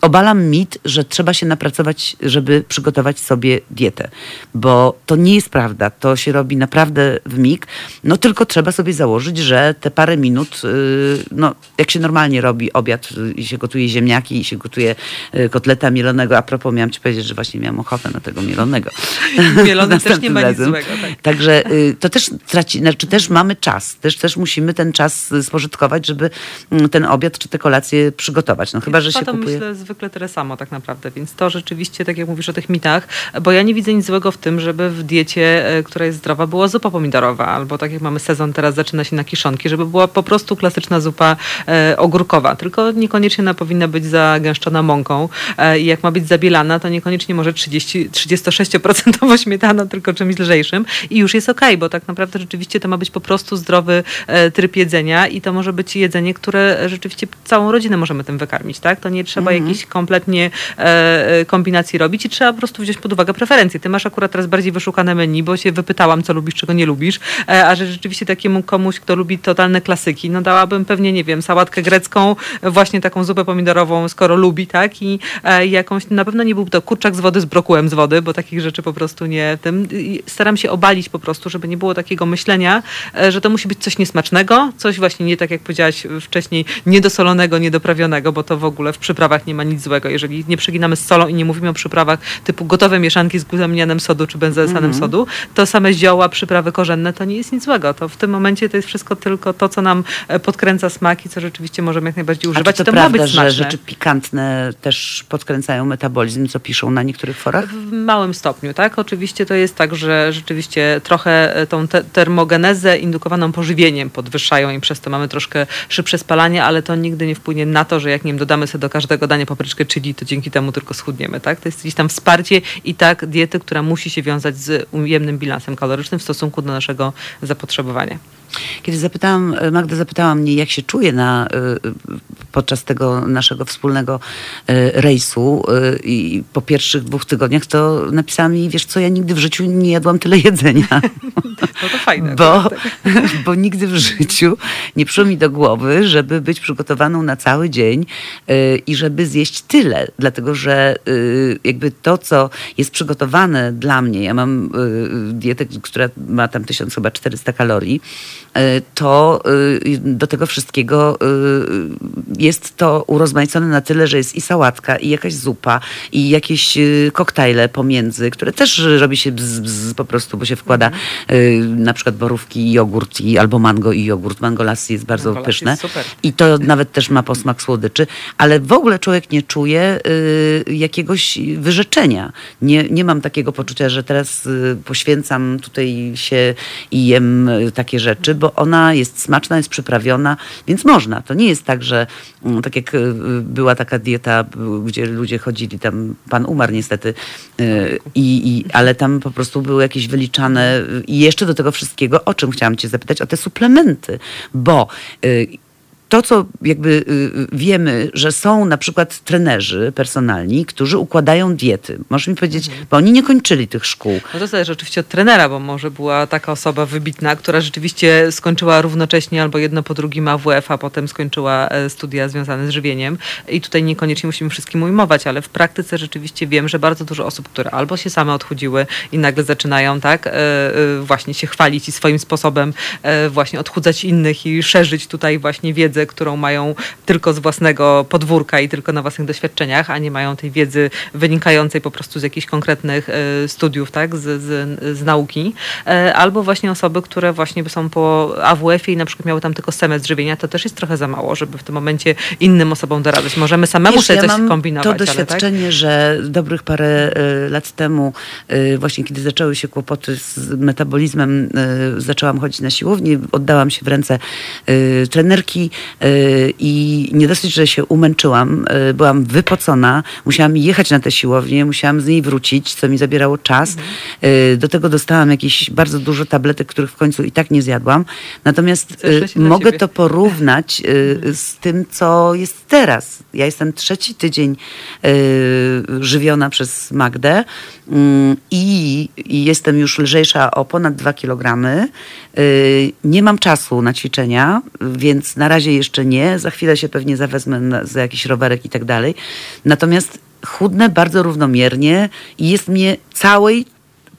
obalam mit, że trzeba się napracować, żeby przygotować sobie dietę, bo to nie jest prawda. To się robi naprawdę w mig. No tylko trzeba sobie założyć, że te parę minut, yy, no jak się normalnie robi obiad yy, i się gotuje ziemniaki i się gotuje yy, kotleta mielonego, a propos miałam ci powiedzieć, że właśnie miałam ochotę na tego mielonego. <laughs> Mielony <laughs> też nie ma nic razem. złego. Tak. Także y, to też traci, znaczy też mamy czas, też, też musimy ten czas y, spożytkować, żeby mm, ten obiad czy tę kolację przygotować. No chyba, że się kupuje. Myślę zwykle tyle samo tak naprawdę, więc to rzeczywiście, tak jak mówisz o tych mitach, bo ja nie widzę nic złego w tym, żeby w diecie, e, która jest zdrowa, była zupa pomidorowa, albo tak jak mamy sezon, teraz zaczyna się na kiszonki, żeby była po prostu klasyczna zupa e, ogórkowa, tylko niekoniecznie ona powinna być zagęszczona mąką e, i jak ma być zabielana, to niekoniecznie może 30, 36% <laughs> śmietana, tylko czymś lżejszym i już jest okej, bo tak naprawdę rzeczywiście to ma być po prostu zdrowy tryb jedzenia i to może być jedzenie, które rzeczywiście całą rodzinę możemy tym wykarmić, tak? To nie trzeba jakiejś kompletnie e, e, kombinacji robić i trzeba po prostu wziąć pod uwagę preferencje. Ty masz akurat teraz bardziej wyszukane menu, bo się wypytałam, co lubisz, czego nie lubisz, e, a że rzeczywiście takiemu komuś, kto lubi totalne klasyki, no dałabym pewnie, nie wiem, sałatkę grecką, właśnie taką zupę pomidorową, skoro lubi, tak? I e, jakąś, na pewno nie był to kurczak z wody z brokułem z wody, bo takich rzeczy po prostu nie tym. I staram się obalić po prostu, żeby nie było takiego myślenia, e, że to musi być coś niesmacznego, coś właśnie nie tak jak powiedziałaś wcześniej, niedosolonego, niedoprawionego, bo to w ogóle w przyprawie przyprawach nie ma nic złego. Jeżeli nie przeginamy z solą i nie mówimy o przyprawach typu gotowe mieszanki z glutamianem sodu czy benzoesanem Mhm. sodu, to same zioła, przyprawy korzenne to nie jest nic złego. To w tym momencie to jest wszystko tylko to, co nam e, podkręca smaki, co rzeczywiście możemy jak najbardziej A używać. czy I to, to ma prawda, być że smaczne. rzeczy pikantne też podkręcają metabolizm, co piszą na niektórych forach? W małym stopniu, tak? Oczywiście to jest tak, że rzeczywiście trochę e, tą te termogenezę indukowaną pożywieniem podwyższają i przez to mamy troszkę szybsze spalanie, ale to nigdy nie wpłynie na to, że jak nie wiem, dodamy sobie do każdego dania papryczkę chili, to dzięki temu tylko schudniemy, tak? To jest gdzieś tam wsparcie i tak diety, która musi się wiązać z ujemnym bilansem kalorycznym w stosunku do naszego zapotrzebowania. Kiedy zapytałam, Magda zapytała mnie, jak się czuję na, y, podczas tego naszego wspólnego y, rejsu y, i po pierwszych dwóch tygodniach, to napisała mi, wiesz co, ja nigdy w życiu nie jadłam tyle jedzenia. <laughs> No to fajne. bo, tak. <laughs> bo nigdy w życiu nie przyszło mi do głowy, żeby być przygotowaną na cały dzień i żeby zjeść tyle. Dlatego, że y, jakby to, co jest przygotowane dla mnie, ja mam y, dietę, która ma tam 1400 kalorii, y, to do tego wszystkiego jest to urozmaicone na tyle, że jest i sałatka, i jakaś zupa, i jakieś koktajle pomiędzy, które też robi się bzz, bzz po prostu, bo się wkłada y, na przykład borówki i jogurt, i, albo mango i jogurt. Mango lassi jest bardzo Mango pyszne. jest. I to nawet też ma posmak słodyczy, ale w ogóle człowiek nie czuje y, jakiegoś wyrzeczenia. Nie, nie mam takiego poczucia, że teraz y, poświęcam tutaj się i jem y, takie rzeczy, bo ona jest smaczna, jest przyprawiona, więc można. To nie jest tak, że mm, tak jak y, była taka dieta, y, gdzie ludzie chodzili, tam pan umarł niestety, i, i, ale tam po prostu były jakieś wyliczane i jeszcze do tego wszystkiego, o czym chciałam cię zapytać, o te suplementy, bo to, co jakby y, wiemy, że są na przykład trenerzy personalni, którzy układają diety. Możesz mi powiedzieć, bo oni nie kończyli tych szkół. No to zależy oczywiście od trenera, bo może była taka osoba wybitna, która rzeczywiście skończyła równocześnie albo jedno po drugim AWF, a potem skończyła e, studia związane z żywieniem. I tutaj niekoniecznie musimy wszystkim ujmować, ale w praktyce rzeczywiście wiem, że bardzo dużo osób, które albo się same odchudziły i nagle zaczynają tak e, e, właśnie się chwalić i swoim sposobem właśnie odchudzać innych i szerzyć tutaj właśnie wiedzę, którą mają tylko z własnego podwórka i tylko na własnych doświadczeniach, a nie mają tej wiedzy wynikającej po prostu z jakichś konkretnych e, studiów, tak, z, z, z nauki, E, albo właśnie osoby, które właśnie są po AWF-ie i na przykład miały tam tylko semestr żywienia, to też jest trochę za mało, żeby w tym momencie innym osobom doradzać. Możemy samemu Wiesz, sobie ja coś mam kombinować, to ale tak? doświadczenie, że dobrych parę y, lat temu, właśnie kiedy zaczęły się kłopoty z metabolizmem, zaczęłam chodzić na siłownię, oddałam się w ręce trenerki i nie dosyć, że się umęczyłam, y, byłam wypocona, musiałam jechać na tę siłownię, musiałam z niej wrócić, co mi zabierało czas. Mhm. Y, do tego dostałam jakieś bardzo dużo tabletek, których w końcu i tak nie zjadłam. Natomiast y, mogę to porównać y, z tym, co jest teraz. Ja jestem trzeci tydzień y, żywiona przez Magdę mm, i, jestem już lżejsza o ponad 2 kg. Y, nie mam czasu na ćwiczenia, więc na razie jeszcze nie. Za chwilę się pewnie zawezmę na, za jakiś rowerek i tak dalej. Natomiast chudnę bardzo równomiernie i jest mnie całej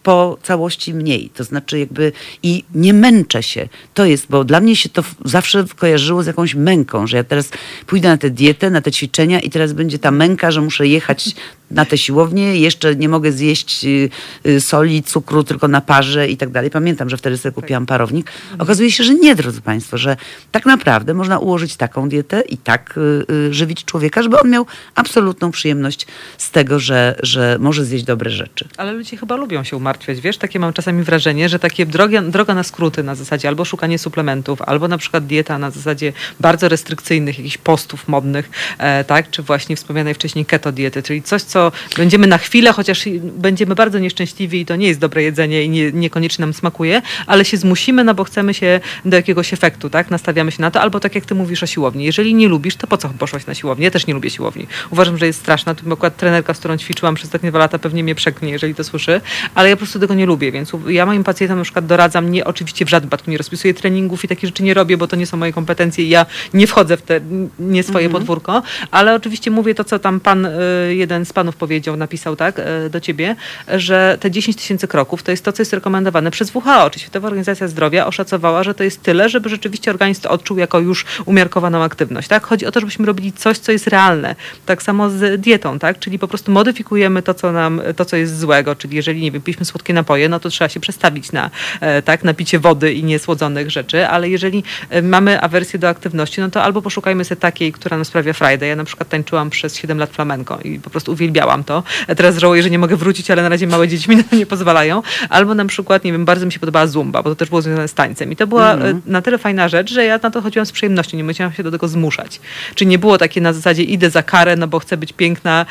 po całości mniej. To znaczy jakby i nie męczę się. To jest, bo dla mnie się to zawsze kojarzyło z jakąś męką, że ja teraz pójdę na tę dietę, na te ćwiczenia i teraz będzie ta męka, że muszę jechać <laughs> na tę siłownię, jeszcze nie mogę zjeść y, y, soli, cukru, tylko na parze i tak dalej. Pamiętam, że wtedy sobie kupiłam parownik. Okazuje się, że nie, drodzy Państwo, że tak naprawdę można ułożyć taką dietę i tak y, żywić człowieka, żeby on miał absolutną przyjemność z tego, że, że może zjeść dobre rzeczy. Ale ludzie chyba lubią się wiesz? Takie mam czasami wrażenie, że takie droga, na skróty na zasadzie albo szukanie suplementów, albo na przykład dieta na zasadzie bardzo restrykcyjnych, jakichś postów modnych, e, tak? Czy właśnie wspomnianej wcześniej keto diety, czyli coś, co będziemy na chwilę, chociaż będziemy bardzo nieszczęśliwi i to nie jest dobre jedzenie i nie, niekoniecznie nam smakuje, ale się zmusimy, no bo chcemy się do jakiegoś efektu, tak? Nastawiamy się na to, albo tak jak ty mówisz o siłowni. Jeżeli nie lubisz, to po co poszłaś na siłownię? Ja też nie lubię siłowni. Uważam, że jest straszna. Tu akurat trenerka, z którą ćwiczyłam przez ostatnie dwa lata, pewnie mnie przeknie, jeżeli to słyszy, ale ja prostu tego nie lubię, więc ja moim pacjentom na przykład doradzam, nie oczywiście w żadnym wypadku nie rozpisuję treningów i takie rzeczy nie robię, bo to nie są moje kompetencje i ja nie wchodzę w te, nie swoje Mhm. podwórko, ale oczywiście mówię to, co tam pan, y, jeden z panów powiedział, napisał tak y, do ciebie, że te 10 tysięcy kroków to jest to, co jest rekomendowane przez WHO, czyli Światowa Organizacja Zdrowia oszacowała, że to jest tyle, żeby rzeczywiście organizm to odczuł jako już umiarkowaną aktywność. Tak? Chodzi o to, żebyśmy robili coś, co jest realne. Tak samo z dietą, tak? czyli po prostu modyfikujemy to, co nam, to, co jest złego, czyli jeżeli, nie wiem, piliśmy słodkie napoje, no to trzeba się przestawić na, e, tak, na picie wody i niesłodzonych rzeczy, ale jeżeli e, mamy awersję do aktywności, no to albo poszukajmy sobie takiej, która nam sprawia frajdę. Ja na przykład tańczyłam przez 7 lat flamenko i po prostu uwielbiałam to. E, Teraz żałuję, że nie mogę wrócić, ale na razie małe dzieci <laughs> mi na to nie pozwalają. Albo na przykład, nie wiem, bardzo mi się podobała zumba, bo to też było związane z tańcem. I to była e, na tyle fajna rzecz, że ja na to chodziłam z przyjemnością, nie musiałam się do tego zmuszać. Czyli nie było takie na zasadzie idę za karę, no bo chcę być piękna,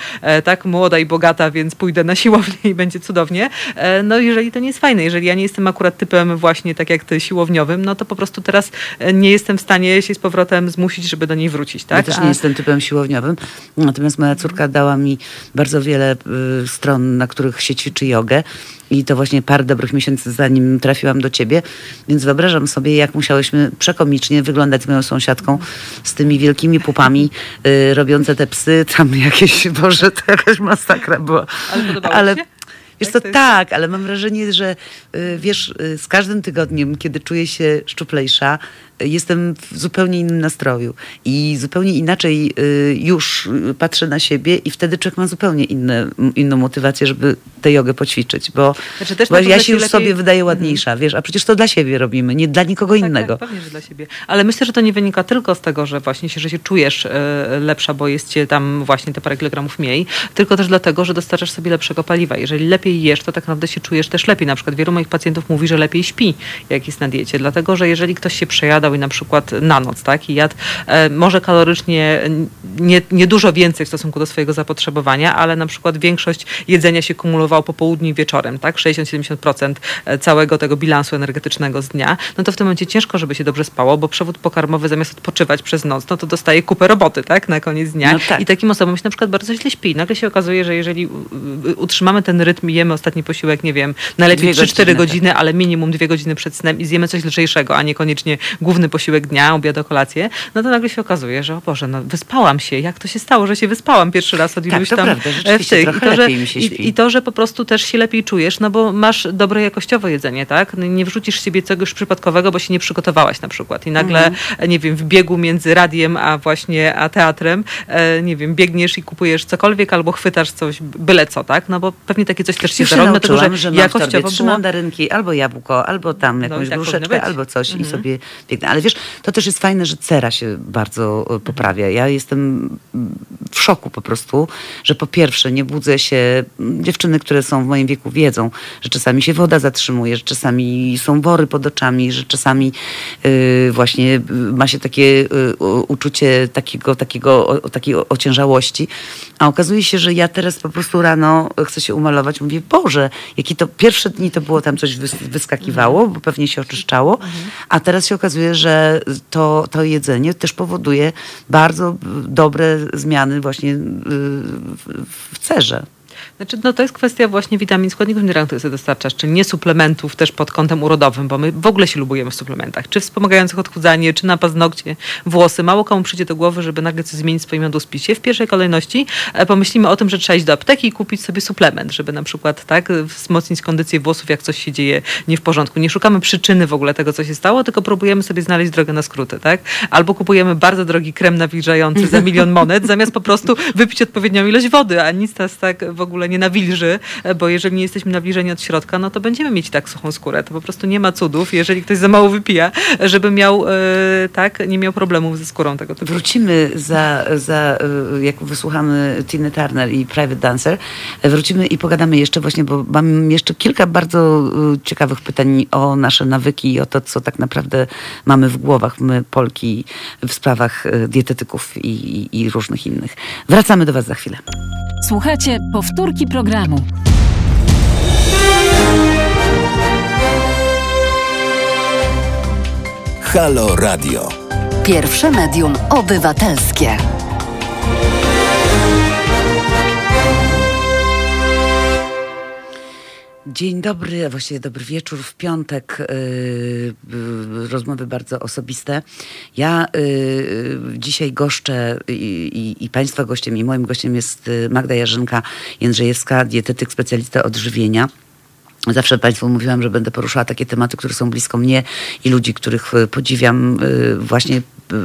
tak, młoda i bogata, więc pójdę na siłownię i będzie cudownie. No jeżeli to nie jest fajne, jeżeli ja nie jestem akurat typem właśnie tak jak ty siłowniowym, no to po prostu teraz e, nie jestem w stanie się z powrotem zmusić, żeby do niej wrócić, tak? Ja też A- nie jestem typem siłowniowym, natomiast moja córka dała mi bardzo wiele y, stron, na których się ćwiczy jogę i to właśnie parę dobrych miesięcy zanim trafiłam do ciebie, więc wyobrażam sobie, jak musiałyśmy przekomicznie wyglądać z moją sąsiadką z tymi wielkimi pupami, y, robiące te psy, tam jakieś, <laughs> Boże, to jakaś masakra była. Ale podobało ci się? Wiesz to jest? tak, ale mam wrażenie, że y, wiesz, y, z każdym tygodniem, kiedy czuję się szczuplejsza, y, jestem w zupełnie innym nastroju i zupełnie inaczej już patrzę na siebie i wtedy człowiek ma zupełnie inne, inną motywację, żeby tę jogę poćwiczyć, bo, Znaczy też bo ja się już lepiej- sobie wydaję ładniejsza, wiesz, a przecież to dla siebie robimy, nie dla nikogo innego. Tak, pewnie, że dla siebie. Ale myślę, że to nie wynika tylko z tego, że właśnie się, że się czujesz lepsza, bo jest cię tam właśnie te parę kilogramów mniej, tylko też dlatego, że dostarczasz sobie lepszego paliwa. Jeżeli lepiej jesz, to tak naprawdę się czujesz też lepiej. Na przykład wielu moich pacjentów mówi, że lepiej śpi, jak jest na diecie, dlatego, że jeżeli ktoś się przejadał i na przykład na noc, tak, i jadł e, może kalorycznie nie, nie dużo więcej w stosunku do swojego zapotrzebowania, ale na przykład większość jedzenia się kumulowało po południu i wieczorem, tak, 60-70% całego tego bilansu energetycznego z dnia, no to w tym momencie ciężko, żeby się dobrze spało, bo przewód pokarmowy zamiast odpoczywać przez noc, no to dostaje kupę roboty, tak, na koniec dnia. No tak. I takim osobom się na przykład bardzo źle śpi. Nagle się okazuje, że jeżeli utrzymamy ten rytm i jemy ostatni posiłek, nie wiem, najlepiej Dwie 3-4 godziny, godziny, ale minimum dwie godziny przed snem i zjemy coś lżejszego, a niekoniecznie główny posiłek dnia, obiad, kolację, no to nagle się okazuje, że o Boże, no wyspałam się. Jak to się stało, że się wyspałam pierwszy raz od Tak, iluś to tam prawda, e, rzeczywiście, I trochę to, że, i. I to, że po prostu też się lepiej czujesz, no bo masz dobre jakościowo jedzenie, tak? No i Nie wrzucisz siebie czegoś przypadkowego, bo się nie przygotowałaś na przykład. I nagle, Mhm. e, nie wiem, w biegu między radiem a właśnie a teatrem, e, nie wiem, biegniesz i kupujesz cokolwiek albo chwytasz coś, byle co, tak? No bo pewnie takie coś też Już się dlatego nauczyłam, że że mam w torbie trzy było... mandarynki, albo jabłko, albo tam No jakąś i tak gruszeczkę, albo coś i Mhm. sobie biegnę. Ale wiesz, to też jest fajne, że cera się bardzo e, poprawia. Ja jestem w szoku po prostu, że po pierwsze nie budzę się, dziewczyny, które są w moim wieku wiedzą, że czasami się woda zatrzymuje, że czasami są wory pod oczami, że czasami y, właśnie y, ma się takie y, u- uczucie takiego, takiego, o, takiej ociężałości. A okazuje się, że ja teraz po prostu rano chcę się umalować. Mówię, Boże, jaki to pierwsze dni to było tam coś wys- wyskakiwało, bo pewnie się oczyszczało. A teraz się okazuje, że to, to jedzenie też powoduje bardzo y, dobre zmiany właśnie y, w cerze. Znaczy, no to jest kwestia właśnie witamin, składników mineralnych, które sobie dostarczasz, czyli nie suplementów też pod kątem urodowym, bo my w ogóle się lubujemy w suplementach, czy wspomagających odchudzanie, czy na paznokcie, włosy. Mało komu przyjdzie do głowy, żeby nagle coś zmienić w swoim jadłospisie. W pierwszej kolejności e, pomyślimy o tym, że trzeba iść do apteki i kupić sobie suplement, żeby na przykład tak wzmocnić kondycję włosów, jak coś się dzieje nie w porządku. Nie szukamy przyczyny w ogóle tego, co się stało, tylko próbujemy sobie znaleźć drogę na skróty, tak? Albo kupujemy bardzo drogi krem nawilżający za milion monet, zamiast po prostu wypić odpowiednią ilość wody, a nic nas tak w ogóle nie nawilży, bo jeżeli nie jesteśmy nawilżeni od środka, no to będziemy mieć tak suchą skórę. To po prostu nie ma cudów, jeżeli ktoś za mało wypija, żeby miał, e, tak, nie miał problemów ze skórą tego typu. Wrócimy za, za y, jak wysłuchamy Tiny Turner i Private Dancer, y, wrócimy i pogadamy jeszcze właśnie, bo mam jeszcze kilka bardzo ciekawych pytań o nasze nawyki i o to, co tak naprawdę mamy w głowach, my Polki, w sprawach dietetyków i, i, i różnych innych. Wracamy do Was za chwilę. Słuchajcie powtórki programu. Halo Radio. Pierwsze medium obywatelskie. Dzień dobry, a właściwie dobry wieczór w piątek. Yy, rozmowy bardzo osobiste. Ja yy, dzisiaj goszczę i, i, Państwa gościem, i moim gościem jest y, Magda Jarzynka Jędrzejewska, dietetyk, specjalista odżywienia. Zawsze Państwu mówiłam, że będę poruszała takie tematy, które są blisko mnie i ludzi, których podziwiam właśnie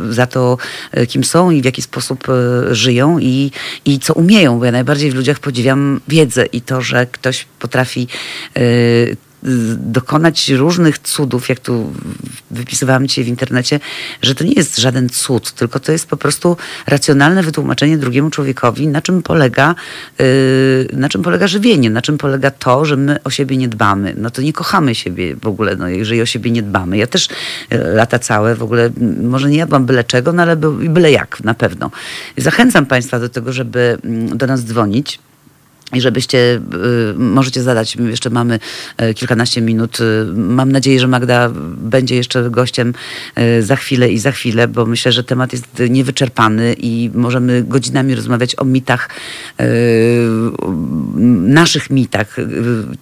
za to, y, kim są i w jaki sposób y, żyją i, i co umieją, bo ja najbardziej w ludziach podziwiam wiedzę i to, że ktoś potrafi y, dokonać różnych cudów, jak tu wypisywałam dzisiaj w internecie, że to nie jest żaden cud, tylko to jest po prostu racjonalne wytłumaczenie drugiemu człowiekowi, na czym polega, y, na czym polega żywienie, na czym polega to, że my o siebie nie dbamy. No to nie kochamy siebie w ogóle, no, jeżeli o siebie nie dbamy. Ja też y, lata całe w ogóle, może nie jadłam byle czego, no ale by- byle jak na pewno. Zachęcam Państwa do tego, żeby mm, do nas dzwonić. I żebyście, y, możecie zadać, jeszcze mamy y, kilkanaście minut. Y, Mam nadzieję, że Magda będzie jeszcze gościem y, za chwilę i za chwilę, bo myślę, że temat jest niewyczerpany i możemy godzinami rozmawiać o mitach, naszych mitach,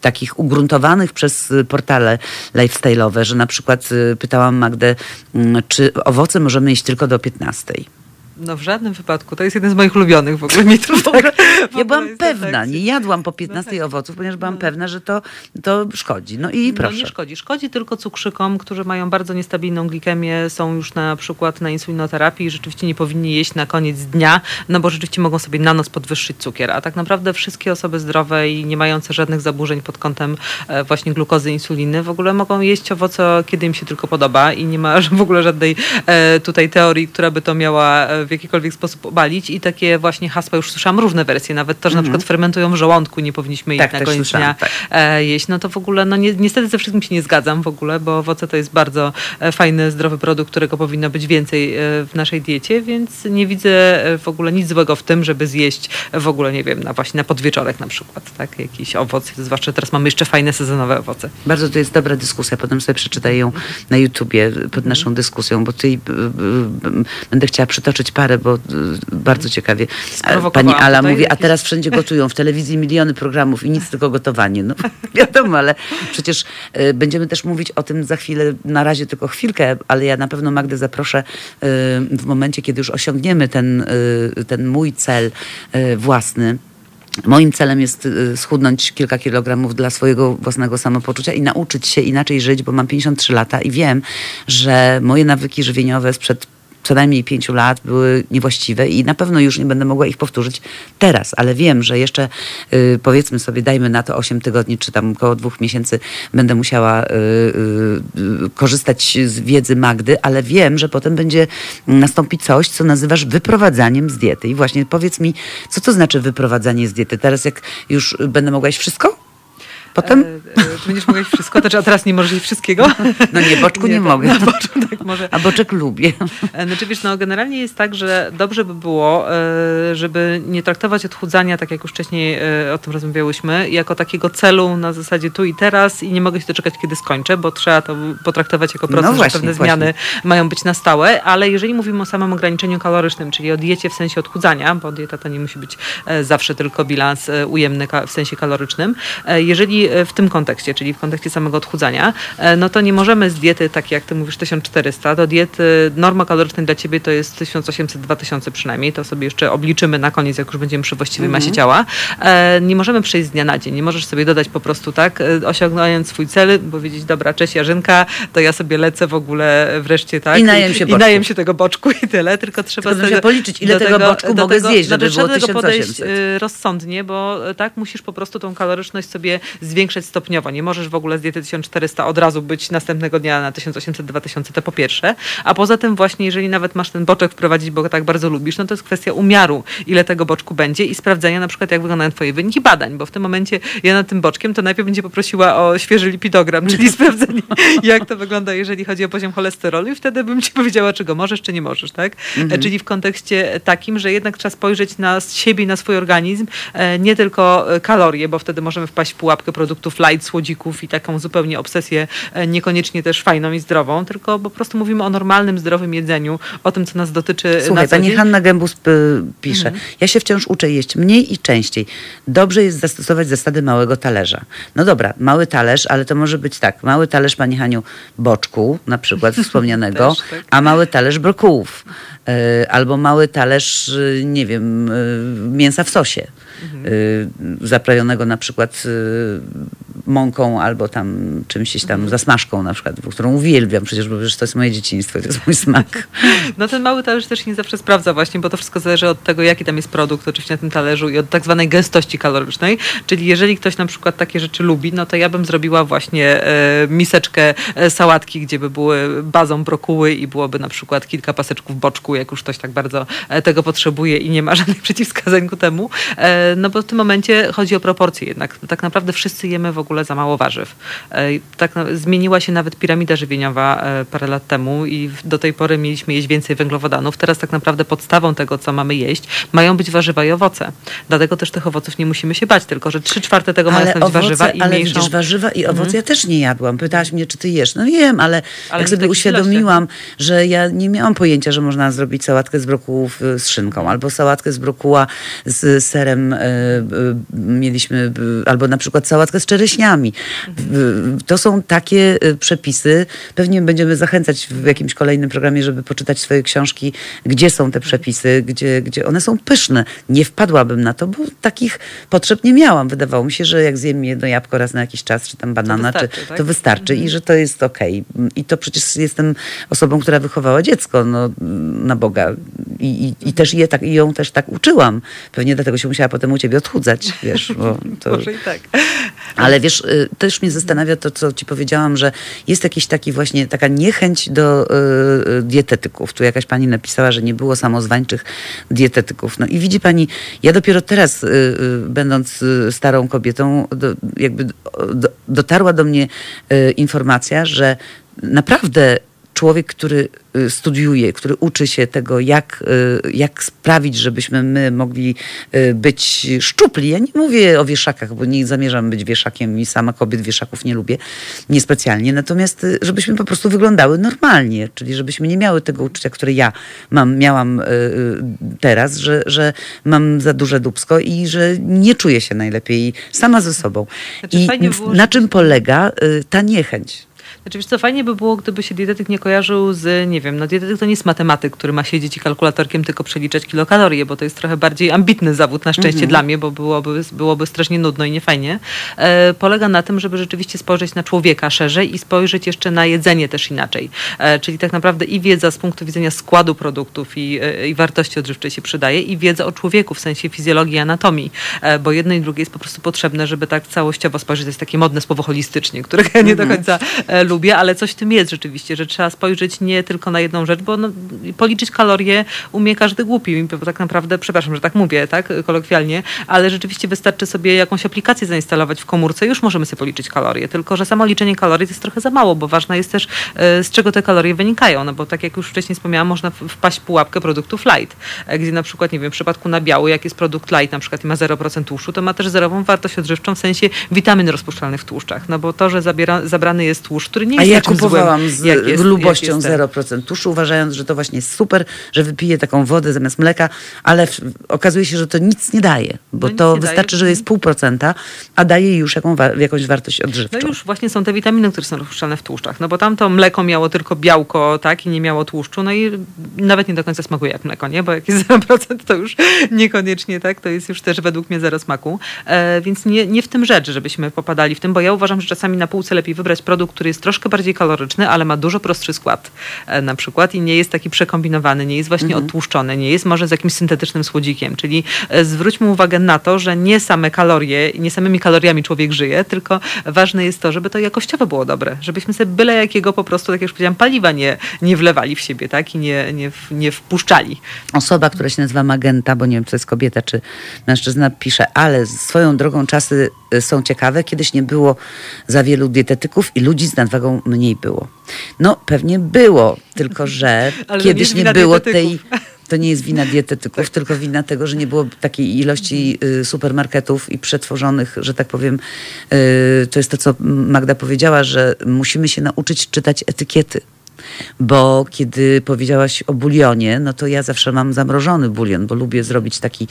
takich ugruntowanych przez portale lifestyle'owe, że na przykład pytałam Magdę, mm, czy owoce możemy jeść tylko do 15. No w żadnym wypadku. To jest jeden z moich ulubionych w ogóle mitów. Tak? Ja byłam pewna, tak. nie jadłam po 15 owoców, ponieważ byłam pewna, że to, to szkodzi. No i No proszę. nie szkodzi. Szkodzi tylko cukrzykom, którzy mają bardzo niestabilną glikemię, są już na przykład na insulinoterapii i rzeczywiście nie powinni jeść na koniec dnia, no bo rzeczywiście mogą sobie na noc podwyższyć cukier. A tak naprawdę wszystkie osoby zdrowe i nie mające żadnych zaburzeń pod kątem e, właśnie glukozy, insuliny w ogóle mogą jeść owoce, kiedy im się tylko podoba i nie ma <laughs> w ogóle żadnej e, tutaj teorii, która by to miała e, w jakikolwiek sposób obalić i takie właśnie hasła już słyszałam różne wersje, nawet to, że na przykład fermentują w żołądku, nie powinniśmy Tak, ich na też koniec dnia tak. e, jeść, no to w ogóle, no ni niestety ze wszystkim się nie zgadzam w ogóle, bo owoce to jest bardzo e, fajny, zdrowy produkt, którego powinno być więcej e, w naszej diecie, więc nie widzę w ogóle nic złego w tym, żeby zjeść w ogóle, nie wiem, na właśnie na podwieczorek na przykład, tak, jakiś owoc, zwłaszcza teraz mamy jeszcze fajne sezonowe owoce. Bardzo to jest dobra dyskusja, potem sobie przeczytaj ją na YouTubie pod naszą dyskusją, bo tutaj będę chciała przytoczyć parę, bo y, bardzo ciekawie. A Sprowokowałam Pani Ala mówi, a jakieś- teraz wszędzie gotują, w telewizji miliony programów i nic tylko gotowanie. No <laughs> wiadomo, ale przecież y, będziemy też mówić o tym za chwilę, na razie tylko chwilkę, ale ja na pewno Magdę zaproszę y, w momencie, kiedy już osiągniemy ten, ten mój cel własny. Moim celem jest schudnąć kilka kilogramów dla swojego własnego samopoczucia i nauczyć się inaczej żyć, bo mam 53 lata i wiem, że moje nawyki żywieniowe sprzed co najmniej pięciu lat były niewłaściwe i na pewno już nie będę mogła ich powtórzyć teraz, ale wiem, że jeszcze y, powiedzmy sobie, dajmy na to 8 tygodni, czy tam około dwóch miesięcy będę musiała y, y, y, korzystać z wiedzy Magdy, ale wiem, że potem będzie nastąpić coś, co nazywasz wyprowadzaniem z diety. I właśnie powiedz mi, co to znaczy wyprowadzanie z diety? Teraz jak już będę mogła jeść wszystko? Potem? E, e, czy będziesz mogła jeść wszystko, to czy a teraz nie możesz jeść wszystkiego? No nie, boczku nie, tak, mogę. Na <laughs> boczku, tak, może. A boczek lubię. E, Znaczy wiesz, no generalnie jest tak, że dobrze by było, e, żeby nie traktować odchudzania, tak jak już wcześniej e, o tym rozmawiałyśmy, jako takiego celu na zasadzie tu i teraz i nie mogę się doczekać, kiedy skończę, bo trzeba to potraktować jako proces, No właśnie, że pewne właśnie. zmiany mają być na stałe, ale jeżeli mówimy o samym ograniczeniu kalorycznym, czyli o diecie w sensie odchudzania, bo dieta to nie musi być zawsze tylko bilans ujemny w sensie kalorycznym, jeżeli e, w tym kontekście, czyli w kontekście samego odchudzania, e, no to nie możemy z diety, tak jak ty mówisz, 1400, do diety norma kaloryczna dla ciebie to jest 1800-2000 przynajmniej, to sobie jeszcze obliczymy na koniec, jak już będziemy przy właściwej masie ciała. E, Nie możemy przejść z dnia na dzień, nie możesz sobie dodać po prostu tak, osiągnąć swój cel, powiedzieć, dobra, cześć Jarzynka, to ja sobie lecę w ogóle wreszcie, tak? I najem się I najem się tego boczku i tyle, tylko trzeba Tylko się policzyć, ile do tego boczku mogę zjeść, znaczy, żeby trzeba było do tego podejść 1800. y, rozsądnie, bo tak musisz po prostu tą kaloryczność sobie zwiększać stopniowo. Nie możesz w ogóle z diety 1400 od razu być następnego dnia na 1800-2000, to po pierwsze. A poza tym właśnie, jeżeli nawet masz ten boczek wprowadzić, bo go tak bardzo lubisz, no to jest kwestia umiaru, ile tego boczku będzie i sprawdzenia na przykład, jak wyglądają twoje wyniki badań, bo w tym momencie ja nad tym boczkiem to najpierw będzie poprosiła o świeży lipidogram, <laughs> czyli sprawdzenie, jak to wygląda, jeżeli chodzi o poziom cholesterolu i wtedy bym ci powiedziała, czy go możesz, czy nie możesz, tak? E, Czyli w kontekście takim, że jednak trzeba spojrzeć na siebie na swój organizm, e, nie tylko e, kalorie, bo wtedy możemy wpaść w pułapkę produktów light, słodzików i taką zupełnie obsesję e, niekoniecznie też fajną i zdrową, tylko po prostu mówimy o normalnym, zdrowym jedzeniu, o tym, co nas dotyczy Słuchaj, na co pani dzień. Hanna Gębus y, pisze, ja się wciąż uczę jeść mniej i częściej. Dobrze jest zastosować zasady małego talerza. No dobra, mały talerz, ale to może być tak, mały talerz pani Haniu boczku, na przykład <laughs> wspomnianego, Też, tak. a mały talerz brokułów. Y, albo mały talerz, y, nie wiem, mięsa w sosie. Y, zaprajonego na przykład y, mąką albo tam czymś tam zasmażką na przykład, którą uwielbiam przecież, bo przecież to jest moje dzieciństwo, to jest mój smak. <laughs> No ten mały talerz też nie zawsze sprawdza właśnie, bo to wszystko zależy od tego, jaki tam jest produkt oczywiście na tym talerzu i od tak zwanej gęstości kalorycznej. Czyli jeżeli ktoś na przykład takie rzeczy lubi, no to ja bym zrobiła właśnie e, miseczkę e, sałatki, gdzie by były bazą brokuły i byłoby na przykład kilka paseczków boczku, jak już ktoś tak bardzo e, tego potrzebuje i nie ma <laughs> żadnych przeciwwskazań ku temu. E, no bo w tym momencie chodzi o proporcje jednak. Tak naprawdę wszyscy jemy w ogóle za mało warzyw. E, tak zmieniła się nawet piramida żywieniowa e, parę lat temu i do tej pory mieliśmy jeść więcej węglowodanów. Teraz tak naprawdę podstawą tego, co mamy jeść, mają być warzywa i owoce. Dlatego też tych owoców nie musimy się bać, tylko że trzy czwarte tego mają stanowić warzywa i ale mniejszą... Mhm. widzisz, warzywa i owoce ja też nie jadłam. Pytałaś mnie, czy ty jesz. No wiem, ale, Ale jak sobie uświadomiłam, że ja nie miałam pojęcia, że można zrobić sałatkę z brokułów y, z szynką, albo sałatkę z brokuła z serem y, y, mieliśmy, albo na przykład sałatkę z czereśniami. Mhm. To są takie y, przepisy. Pewnie będziemy zachęcać w jakimś kolejnym programie, żeby poczytać swoje książki, gdzie są te przepisy, gdzie, gdzie one są pyszne. Nie wpadłabym na to, bo takich potrzeb nie miałam. Wydawało mi się, że jak zjem jedno jabłko raz na jakiś czas, czy tam banana, czy, wystarczy, tak? to wystarczy i że to jest okej. I to przecież jestem osobą, która wychowała dziecko no, na Boga. I, i, i też je tak, i ją też tak uczyłam. Pewnie dlatego się musiała potem u ciebie odchudzać, wiesz, bo to... <laughs> Może i tak. Ale wiesz, y, też mnie zastanawia to, co ci powiedziałam, że jest jakiś taki właśnie, taka niechęć do y, y, dietetyków. Tu jakaś pani napisała, że nie było samozwańczych dietetyków. No i widzi pani, ja dopiero teraz, y, y, będąc starą kobietą, do, jakby do, dotarła do mnie informacja, że naprawdę człowiek, który y, studiuje, który uczy się tego, jak, y, jak sprawić, żebyśmy my mogli y, być szczupli. Ja nie mówię o wieszakach, bo nie zamierzam być wieszakiem i sama kobiet wieszaków nie lubię, niespecjalnie. Natomiast żebyśmy po prostu wyglądały normalnie, czyli żebyśmy nie miały tego uczucia, które ja mam, miałam teraz, że, że mam za duże dubsko i że nie czuję się najlepiej sama ze sobą. Znaczy, I na czym polega ta niechęć? Znaczy, wiesz co, fajnie by było, gdyby się dietetyk nie kojarzył z, nie wiem, no dietetyk to nie jest matematyk, który ma siedzieć i kalkulatorkiem tylko przeliczać kilokalorie, bo to jest trochę bardziej ambitny zawód, na szczęście dla mnie, bo byłoby, byłoby strasznie nudno i niefajnie. E, polega na tym, żeby rzeczywiście spojrzeć na człowieka szerzej i spojrzeć jeszcze na jedzenie też inaczej. E, czyli tak naprawdę i wiedza z punktu widzenia składu produktów i, e, i wartości odżywczej się przydaje i wiedza o człowieku w sensie fizjologii i anatomii, e, bo jedno i drugie jest po prostu potrzebne, żeby tak całościowo spojrzeć. To jest takie modne słowo holistycznie, którego ja nie do końca e, lubię, ale coś w tym jest rzeczywiście, że trzeba spojrzeć nie tylko na jedną rzecz, bo no, policzyć kalorie umie każdy głupi, bo tak naprawdę, przepraszam, że tak mówię, tak, kolokwialnie, ale rzeczywiście wystarczy sobie jakąś aplikację zainstalować w komórce, już możemy sobie policzyć kalorie, tylko że samo liczenie kalorii to jest trochę za mało, bo ważne jest też e, z czego te kalorie wynikają, no bo tak jak już wcześniej wspomniałam, można wpaść w pułapkę produktów light, e, gdzie na przykład, nie wiem, w przypadku nabiału, jak jest produkt light na przykład i ma 0% tłuszczu, to ma też zerową wartość odżywczą w sensie witamin rozpuszczalnych w tłuszczach, no bo to, że zabiera, zabrany jest tłuszcz, który nie A jest ja niczym kupowałam z jest- lubością jak jest ten. 0% tłuszczu, uważając, że to właśnie jest super, że wypiję taką wodę zamiast mleka, ale w, okazuje się, że to nic nie daje, bo No to nie daje. wystarczy, że jest pół procenta, a daje już jaką, jakąś wartość odżywczą. No już właśnie są te witaminy, które są rozpuszczalne w tłuszczach. No bo tam to mleko miało tylko białko, tak, i nie miało tłuszczu. No i nawet nie do końca smakuje jak mleko, nie? Bo jak jest <laughs> 0%, to już niekoniecznie, tak? To jest już też według mnie zero smaku. E, więc nie, nie w tym rzecz, żebyśmy popadali w tym, bo ja uważam, że czasami na półce lepiej wybrać produkt, który jest troszkę bardziej kaloryczny, ale ma dużo prostszy skład e, na przykład i nie jest taki przekombinowany, nie jest właśnie odtłuszczony, nie jest może z jakimś syntetycznym słodzikiem. Czyli e, zwróćmy uwagę na to, że nie same kalorie, nie samymi kaloriami człowiek żyje, tylko ważne jest to, żeby to jakościowo było dobre, żebyśmy sobie byle jakiego po prostu, tak jak już powiedziałam, paliwa nie, nie wlewali w siebie, tak? I nie, nie, nie wpuszczali. Osoba, która się nazywa Magenta, bo nie wiem, czy to jest kobieta, czy mężczyzna, pisze, ale swoją drogą czasy y, są ciekawe. Kiedyś nie było za wielu dietetyków i ludzi z nadwagą mniej było. No, pewnie było, tylko że <laughs> nie kiedyś nie wina było tej... <laughs> To nie jest wina dietetyków, tylko wina tego, że nie było takiej ilości y, supermarketów i przetworzonych, że tak powiem. y, To jest to, co Magda powiedziała, że musimy się nauczyć czytać etykiety. Bo kiedy powiedziałaś o bulionie, no to ja zawsze mam zamrożony bulion, bo lubię zrobić taki,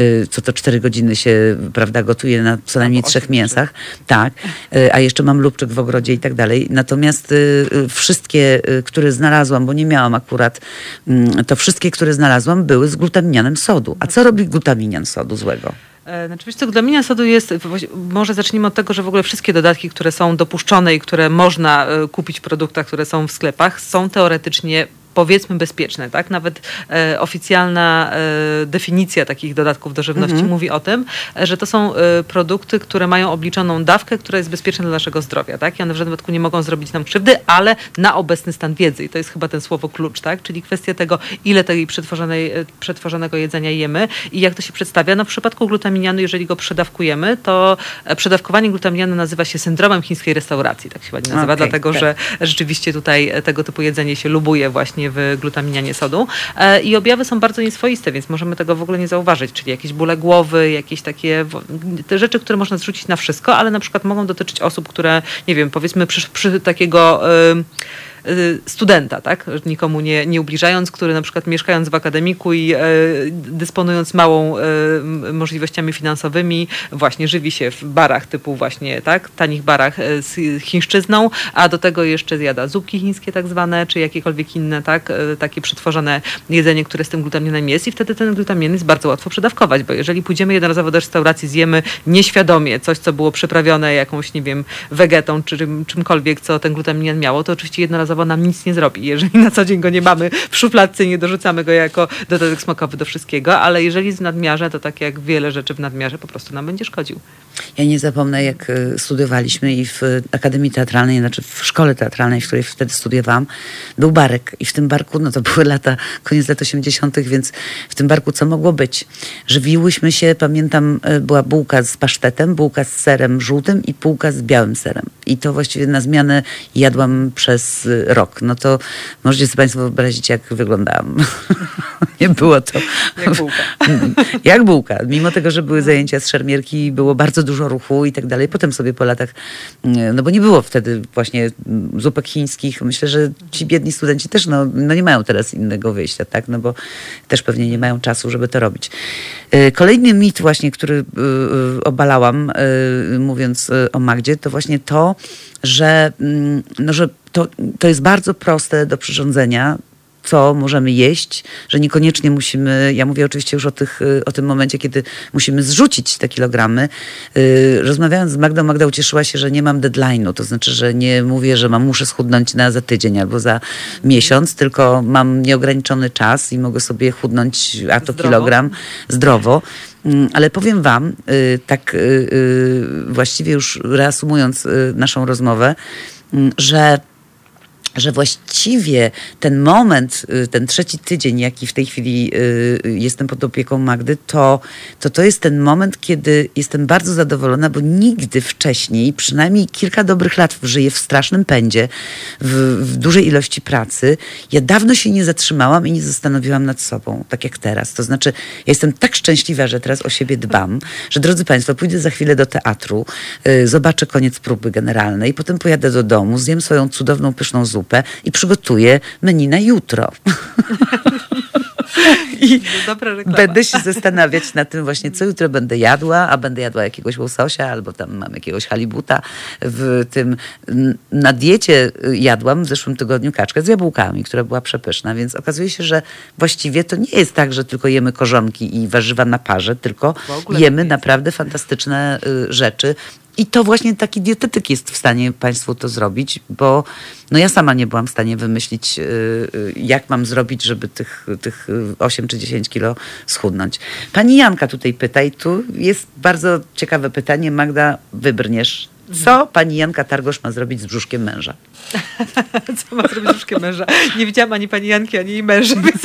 y, co to 4 godziny się, prawda, gotuje na co najmniej trzech mięsach. Tak, y, a jeszcze mam lubczyk w ogrodzie i tak dalej. Natomiast y, wszystkie, które znalazłam, bo nie miałam akurat, mm, to wszystkie, które znalazłam były z glutaminianem sodu. A co robi glutaminian sodu złego? E, Znaczy, wiesz co, glutamina sodu jest, może zacznijmy od tego, że w ogóle wszystkie dodatki, które są dopuszczone i które można e, kupić w produktach, które są w sklepach, są teoretycznie powiedzmy bezpieczne, tak? Nawet e, oficjalna e, definicja takich dodatków do żywności mówi o tym, e, że to są e, produkty, które mają obliczoną dawkę, która jest bezpieczna dla naszego zdrowia, tak? I one w żadnym wypadku nie mogą zrobić nam krzywdy, ale na obecny stan wiedzy. I to jest chyba ten słowo klucz, tak? Czyli kwestia tego, ile tej przetworzonej, e, przetworzonego jedzenia jemy i jak to się przedstawia. No w przypadku glutaminianu, jeżeli go przedawkujemy, to e, przedawkowanie glutaminianu nazywa się syndromem chińskiej restauracji, tak się ładnie nazywa, Okej, dlatego tak. że rzeczywiście tutaj tego typu jedzenie się lubuje właśnie w glutaminianie sodu. E, I objawy są bardzo nieswoiste, więc możemy tego w ogóle nie zauważyć, czyli jakieś bóle głowy, jakieś takie te rzeczy, które można zrzucić na wszystko, ale na przykład mogą dotyczyć osób, które, nie wiem, powiedzmy przy, przy takiego... studenta, tak? Nikomu nie, nie ubliżając, który na przykład mieszkając w akademiku i e, dysponując małą e, możliwościami finansowymi, właśnie żywi się w barach typu właśnie, tak? Tanich barach e, z chińszczyzną, a do tego jeszcze zjada zupki chińskie tak zwane, czy jakiekolwiek inne, tak? Takie przetworzone jedzenie, które z tym glutaminem jest i wtedy ten glutamin jest bardzo łatwo przedawkować, bo jeżeli pójdziemy jednorazowo do restauracji, zjemy nieświadomie coś, co było przyprawione jakąś, nie wiem, wegetą, czy czym, czymkolwiek, co ten glutamin miało, to oczywiście jednorazowo nam nic nie zrobi. Jeżeli na co dzień go nie mamy w szufladce nie dorzucamy go jako dodatek smakowy do wszystkiego, ale jeżeli jest w nadmiarze, to tak jak wiele rzeczy w nadmiarze po prostu nam będzie szkodził. Ja nie zapomnę, jak e, studiowaliśmy i w Akademii Teatralnej, znaczy w szkole teatralnej, w której wtedy studiowałam, był barek. I w tym barku, no to były lata, koniec lat 80., więc w tym barku co mogło być? Żywiłyśmy się, pamiętam, e, była bułka z pasztetem, bułka z serem żółtym i bułka z białym serem. I to właściwie na zmianę jadłam przez e, rok. No to możecie sobie Państwo wyobrazić, jak wyglądałam. <laughs> nie było to... Jak bułka. <laughs> jak bułka. Mimo tego, że były zajęcia z szermierki, było bardzo dużo ruchu i tak dalej. Potem sobie po latach, mm, no bo nie było wtedy właśnie mm, zupek chińskich. Myślę, że ci biedni studenci też no, no nie mają teraz innego wyjścia, tak? No bo też pewnie nie mają czasu, żeby to robić. Y, Kolejny mit właśnie, który y, y, obalałam, mówiąc o Magdzie, to właśnie to, że, mm, no, że to, to jest bardzo proste do przyrządzenia co możemy jeść, że niekoniecznie musimy, ja mówię oczywiście już o, tych, o tym momencie, kiedy musimy zrzucić te kilogramy. Y, Rozmawiając z Magdą, Magda ucieszyła się, że nie mam deadline'u, to znaczy, że nie mówię, że mam, muszę schudnąć na za tydzień albo za miesiąc, tylko mam nieograniczony czas i mogę sobie chudnąć a to Zdrowo. kilogram zdrowo. Mm, Ale powiem Wam, y, tak y, właściwie już reasumując naszą rozmowę, mm, że że właściwie ten moment, y, ten trzeci tydzień, jaki w tej chwili y, jestem pod opieką Magdy, to, to to jest ten moment, kiedy jestem bardzo zadowolona, bo nigdy wcześniej, przynajmniej kilka dobrych lat żyję w strasznym pędzie, w, w dużej ilości pracy. Ja dawno się nie zatrzymałam i nie zastanowiłam nad sobą, tak jak teraz. To znaczy, ja jestem tak szczęśliwa, że teraz o siebie dbam, że drodzy Państwo, pójdę za chwilę do teatru, y, zobaczę koniec próby generalnej, potem pojadę do domu, zjem swoją cudowną, pyszną zupę i przygotuję menu na jutro. <laughs> I będę się zastanawiać nad tym właśnie, co jutro będę jadła, a będę jadła jakiegoś łososia, albo tam mam jakiegoś halibuta. W tym na diecie jadłam w zeszłym tygodniu kaczkę z jabłkami, która była przepyszna, więc okazuje się, że właściwie to nie jest tak, że tylko jemy korzonki i warzywa na parze, tylko jemy naprawdę fantastyczne y, rzeczy. I to właśnie taki dietetyk jest w stanie Państwu to zrobić, bo no ja sama nie byłam w stanie wymyślić, y, y, jak mam zrobić, żeby tych, tych y, 8 czy 10 kilo schudnąć. Pani Janka tutaj pyta i tu jest bardzo ciekawe pytanie. Magda, wybrniesz Co pani Janka Targosz ma zrobić z brzuszkiem męża? <laughs> Co ma zrobić brzuszkiem męża? Nie widziałam ani pani Janki, ani jej męża, <laughs> więc w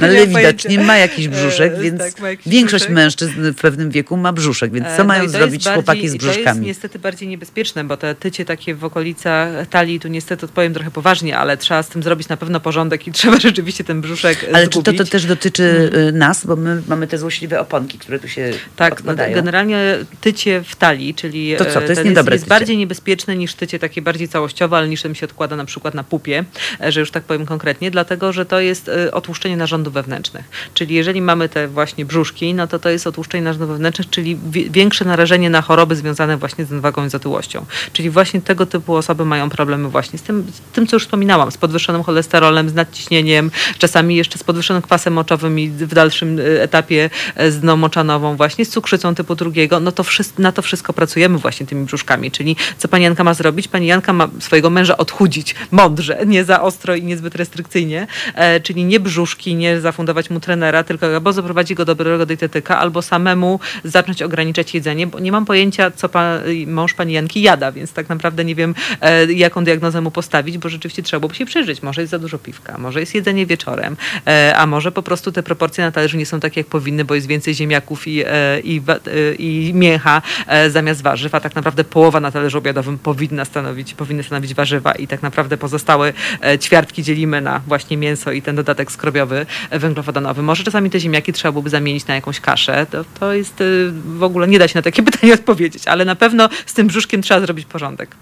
nie ale mam widać, pojęcia. nie ma jakiś brzuszek, E, więc tak, jakiś większość brzuszek. mężczyzn w pewnym wieku ma brzuszek, więc co E, mają no to zrobić jest chłopaki z bardziej- To jest brzuszkami? niestety bardziej niebezpieczne, bo te tycie takie w okolicach talii, tu niestety odpowiem trochę poważnie, ale trzeba z tym zrobić na pewno porządek i <laughs> trzeba rzeczywiście ten brzuszek Ale czy to, to zgubić. też dotyczy y, nas, bo my mamy te złośliwe oponki, które tu się Tak, no, generalnie tycie w talii, czyli To co, to e, jest ten niedobre jest, tycie? bardziej niebezpieczne niż tycie takie bardziej całościowe, ale niż się odkłada na przykład na pupie, e, że już tak powiem konkretnie, dlatego, że to jest e, otłuszczenie narządów wewnętrznych. Czyli jeżeli mamy te właśnie brzuszki, no to to jest otłuszczenie narządów wewnętrznych, czyli wi- większe narażenie na choroby związane właśnie z nadwagą i z otyłością. Czyli właśnie tego typu osoby mają problemy właśnie z tym, z tym co już wspominałam, z podwyższonym cholesterolem, z nadciśnieniem, czasami jeszcze z podwyższonym kwasem moczowym i w dalszym e, etapie z dną moczanową właśnie, z cukrzycą typu drugiego, no to na to wszystko pracujemy właśnie tymi brzuszkami. Czyli co pani Janka ma zrobić? Pani Janka ma swojego męża odchudzić mądrze, nie za ostro i niezbyt restrykcyjnie, e, czyli nie brzuszki, nie zafundować mu trenera, tylko albo zaprowadzi go do dobrego dietetyka, albo samemu zacząć ograniczać jedzenie, bo nie mam pojęcia, co pa, mąż pani Janki jada, więc tak naprawdę nie wiem, e, jaką diagnozę mu postawić, bo rzeczywiście trzeba byłoby się przyjrzeć. Może jest za dużo piwka, może jest jedzenie wieczorem, e, a może po prostu te proporcje na talerzu nie są takie, jak powinny, bo jest więcej ziemniaków i, i, i mięcha zamiast warzyw, a tak naprawdę połowa na talerzu obiadowym powinna stanowić, powinny stanowić warzywa i tak naprawdę pozostałe e, ćwiartki dzielimy na właśnie mięso i ten dodatek skrobiowy, e, węglowodanowy. Może czasami te ziemniaki trzeba byłoby zamienić na jakąś kaszę. To, to jest e, w ogóle, nie da się na takie <laughs> pytanie odpowiedzieć, ale na pewno z tym brzuszkiem trzeba zrobić porządek.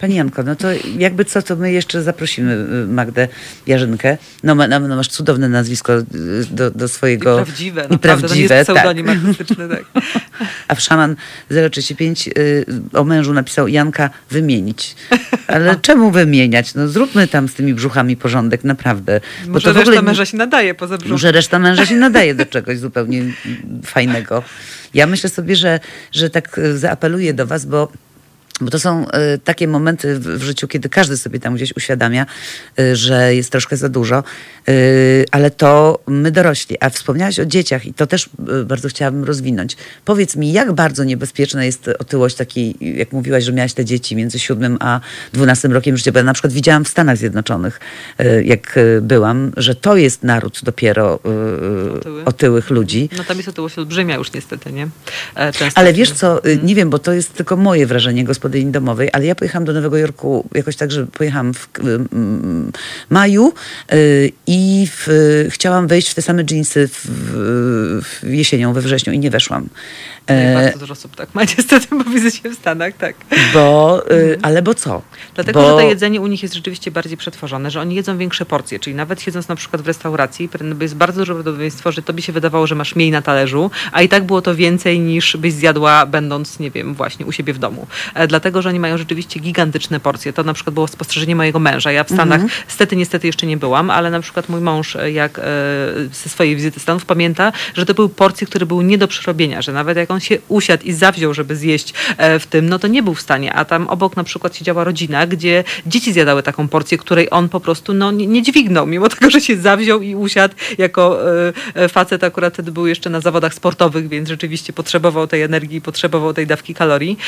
Pani Janko, no to jakby co, to my jeszcze zaprosimy y, Magdę Jarzynkę. No, ma, no no, masz cudowne nazwisko y, do, do I swojego... prawdziwe, I naprawdę, to nie prawdziwe, jest tak. artystyczny. Tak. <laughs> A w Szaman 035 y, o mężu napisał Janka wymienić. Ale <laughs> czemu wymieniać? No zróbmy tam z tymi brzuchami porządek, naprawdę. Bo Może to w ogóle reszta męża się nadaje poza brzuchem. Może reszta męża się nadaje do <laughs> czegoś zupełnie fajnego. Ja myślę sobie, że, że tak y, zaapeluję do was, bo bo to są y, takie momenty w, życiu, kiedy każdy sobie tam gdzieś uświadamia, y, że jest troszkę za dużo, y, ale to my dorośli. A wspomniałaś o dzieciach i to też bardzo chciałabym rozwinąć. Powiedz mi, jak bardzo niebezpieczna jest otyłość takiej, jak mówiłaś, że miałaś te dzieci między siódmym a dwunastym rokiem życia, bo ja na przykład widziałam w Stanach Zjednoczonych, jak byłam, że to jest naród dopiero Otyły. otyłych ludzi. No tam jest otyłość olbrzymia już niestety, nie? E, Często Ale wiesz co, y, nie wiem, bo to jest tylko moje wrażenie gospodyni domowej, ale ja pojechałam do Nowego Jorku jakoś tak, że pojechałam w mm, maju y, i w, chciałam wejść w te same dżinsy w, w jesienią, we wrześniu i nie weszłam. Nie, E, bardzo dużo osób tak ma <laughs> niestety, bo widzę się w Stanach, tak. bo, y, ale bo co? Dlatego, bo, że to jedzenie u nich jest rzeczywiście bardziej przetworzone, że oni jedzą większe porcje, czyli nawet siedząc na przykład w restauracji, jest bardzo duże prawdopodobieństwo, że tobie się wydawało, że masz mniej na talerzu, a i tak było to więcej niż byś zjadła będąc, nie wiem, właśnie u siebie w domu. Dlatego, że oni mają rzeczywiście gigantyczne porcje. To na przykład było spostrzeżenie mojego męża. Ja w Stanach niestety, niestety jeszcze nie byłam, ale na przykład mój mąż, e, jak e, ze swojej wizyty Stanów pamięta, że to były porcje, które były nie do przerobienia, że nawet jak on się usiadł i zawziął, żeby zjeść e, w tym, no to nie był w stanie, a tam obok na przykład siedziała rodzina, gdzie dzieci zjadały taką porcję, której on po prostu no, nie, nie dźwignął, mimo tego, że się zawziął i usiadł jako facet akurat wtedy był jeszcze na zawodach sportowych, więc rzeczywiście potrzebował tej energii, potrzebował tej dawki kalorii,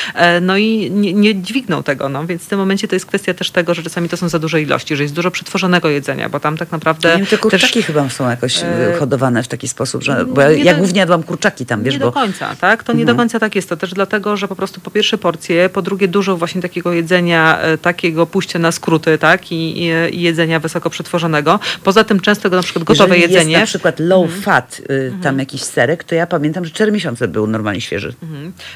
no i nie, nie dźwignął tego, no, więc w tym momencie to jest kwestia też tego, że czasami to są za duże ilości, że jest dużo przetworzonego jedzenia, bo tam tak naprawdę nie wiem, te kurczaki też, chyba są jakoś e, y, hodowane w taki sposób, że bo ja, ja do- głównie jadłam kurczaki tam, wiesz, nie bo do końca, tak? To nie do końca tak jest. To też dlatego, że po prostu po pierwsze porcje, po drugie dużo właśnie takiego jedzenia, e, takiego pójścia na skróty, tak? I, i, i jedzenia wysoko przetworzonego. Poza tym często na przykład gotowe Jeżeli jedzenie. jest na przykład low fat, y, tam jakiś serek, to ja pamiętam, że 4 miesiące był normalnie świeży.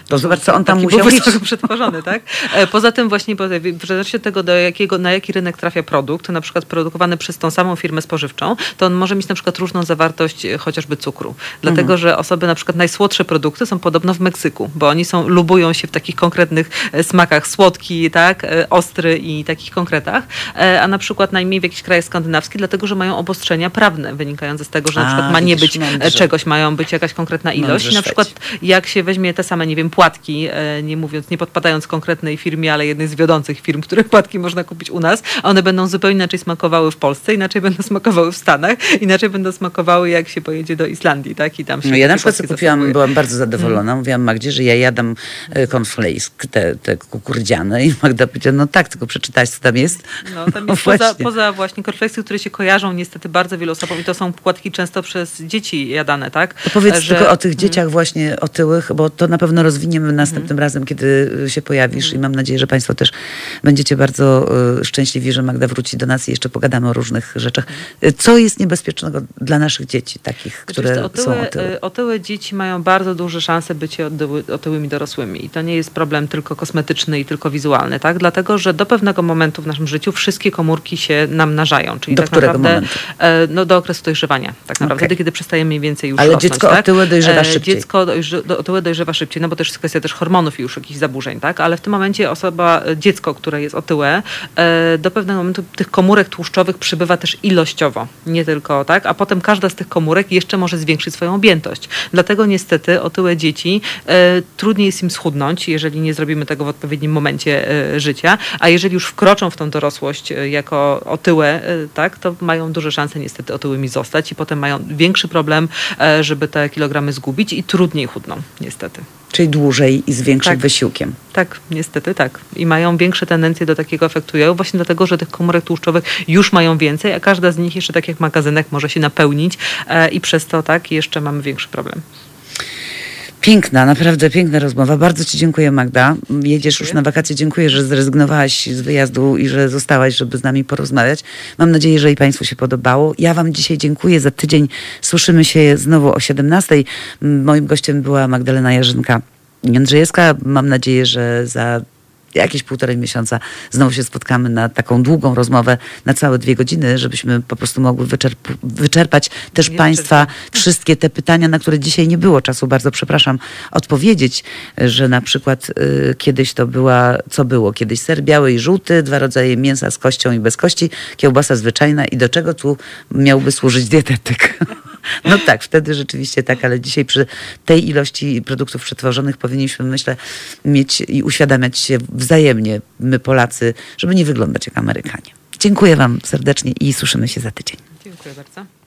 To zobacz, co on tam musiał wysoko przetworzony, tak? E, Poza tym właśnie w zależności od tego, do jakiego, na jaki rynek trafia produkt, na przykład produkowany przez tą samą firmę spożywczą, to on może mieć na przykład różną zawartość e, chociażby cukru. Dlatego, że osoby na przykład najsłodsze produkty są podobno w Meksyku, bo oni są, lubują się w takich konkretnych e, smakach słodki, tak, ostry i takich konkretach, a na przykład najmniej w jakichś krajach skandynawskich, dlatego, że mają obostrzenia prawne wynikające z tego, że na A, przykład ma nie być e, mądrze. czegoś, mają być jakaś konkretna ilość. Na przykład jak się weźmie te same, nie wiem, płatki, nie mówiąc, nie podpadając konkretnie konkretnej firmie, ale jednej z wiodących firm, których płatki można kupić u nas, a one będą zupełnie inaczej smakowały w Polsce, inaczej będą smakowały w Stanach, inaczej będą smakowały jak się pojedzie do Islandii, tak? I tam się No ja na przykład kupiłam, byłam bardzo zadowolona. Mówiłam Magdzie, że ja jadam e, cornflakes, te, te kukurydziane i Magda powiedziała, no tak, tylko przeczytałaś, co tam jest. No, tam jest <laughs> poza, Właśnie. poza właśnie korfleksy, które się kojarzą niestety bardzo wielu osobom i to są płatki często przez dzieci jadane, tak? To powiedz Że- tylko o tych dzieciach właśnie otyłych, bo to na pewno rozwiniemy następnym razem, kiedy się i mam nadzieję, że Państwo też będziecie bardzo y, szczęśliwi, że Magda wróci do nas i jeszcze pogadamy o różnych rzeczach. Y, Co jest niebezpiecznego dla naszych dzieci, takich, które Rzeczywiście, są otyłe, otyłe? y, otyłe dzieci mają bardzo duże szanse bycie otyły, otyłymi dorosłymi. I to nie jest problem tylko kosmetyczny i tylko wizualny, tak? Dlatego, że do pewnego momentu w naszym życiu wszystkie komórki się namnażają. Czyli Do tak którego naprawdę momentu? e, no, do okresu dojrzewania, tak naprawdę, wtedy, kiedy przestajemy mniej więcej już Ale rosnąć, dziecko tak? otyłe dojrzewa E, szybciej. Dziecko dojrze, otyłe dojrzewa szybciej, no bo też jest kwestia też hormonów i już jakichś zaburzeń, tak? Ale w tym momencie osoba, e, dziecko, które jest otyłe, e, do pewnego momentu tych komórek tłuszczowych przybywa też ilościowo, nie tylko, tak? A potem każda z tych komórek jeszcze może zwiększyć swoją objętość. Dlatego niestety otyłe dzieci e, trudniej jest im schudnąć, jeżeli nie zrobimy tego w odpowiednim momencie życia, a jeżeli już wkroczą w tą dorosłość jako otyłe, tak, to mają duże szanse niestety otyłymi zostać i potem mają większy problem, żeby te kilogramy zgubić i trudniej chudną, niestety. Czyli dłużej i z większym Tak. wysiłkiem. Tak, niestety tak. I mają większe tendencje do takiego efektu jojo, właśnie dlatego, że tych komórek tłuszczowych już mają więcej, a każda z nich jeszcze tak jak magazynek może się napełnić e, i przez to tak jeszcze mamy większy problem. Piękna, naprawdę piękna rozmowa. Bardzo Ci dziękuję, Magda. Jedziesz już Dziękuję. na wakacje. Dziękuję, że zrezygnowałaś z wyjazdu i że zostałaś, żeby z nami porozmawiać. Mam nadzieję, że i Państwu się podobało. Ja Wam dzisiaj dziękuję za tydzień. Słyszymy się znowu o 17. Moim gościem była Magdalena Jarzynka. Jędrzejewska. Mam nadzieję, że za jakieś półtorej miesiąca znowu się spotkamy na taką długą rozmowę na całe dwie godziny, żebyśmy po prostu mogły wyczerp- wyczerpać też Jeszcze Państwa wszystkie te pytania, na które dzisiaj nie było czasu, bardzo przepraszam, odpowiedzieć, że na przykład y, kiedyś to była, co było kiedyś, ser biały i żółty, dwa rodzaje mięsa z kością i bez kości, kiełbasa zwyczajna i do czego tu miałby służyć dietetyk? <laughs> No tak, wtedy rzeczywiście tak, ale dzisiaj przy tej ilości produktów przetworzonych powinniśmy, myślę, mieć i uświadamiać się wzajemnie, my Polacy, żeby nie wyglądać jak Amerykanie. Dziękuję Wam serdecznie i słyszymy się za tydzień. Dziękuję bardzo.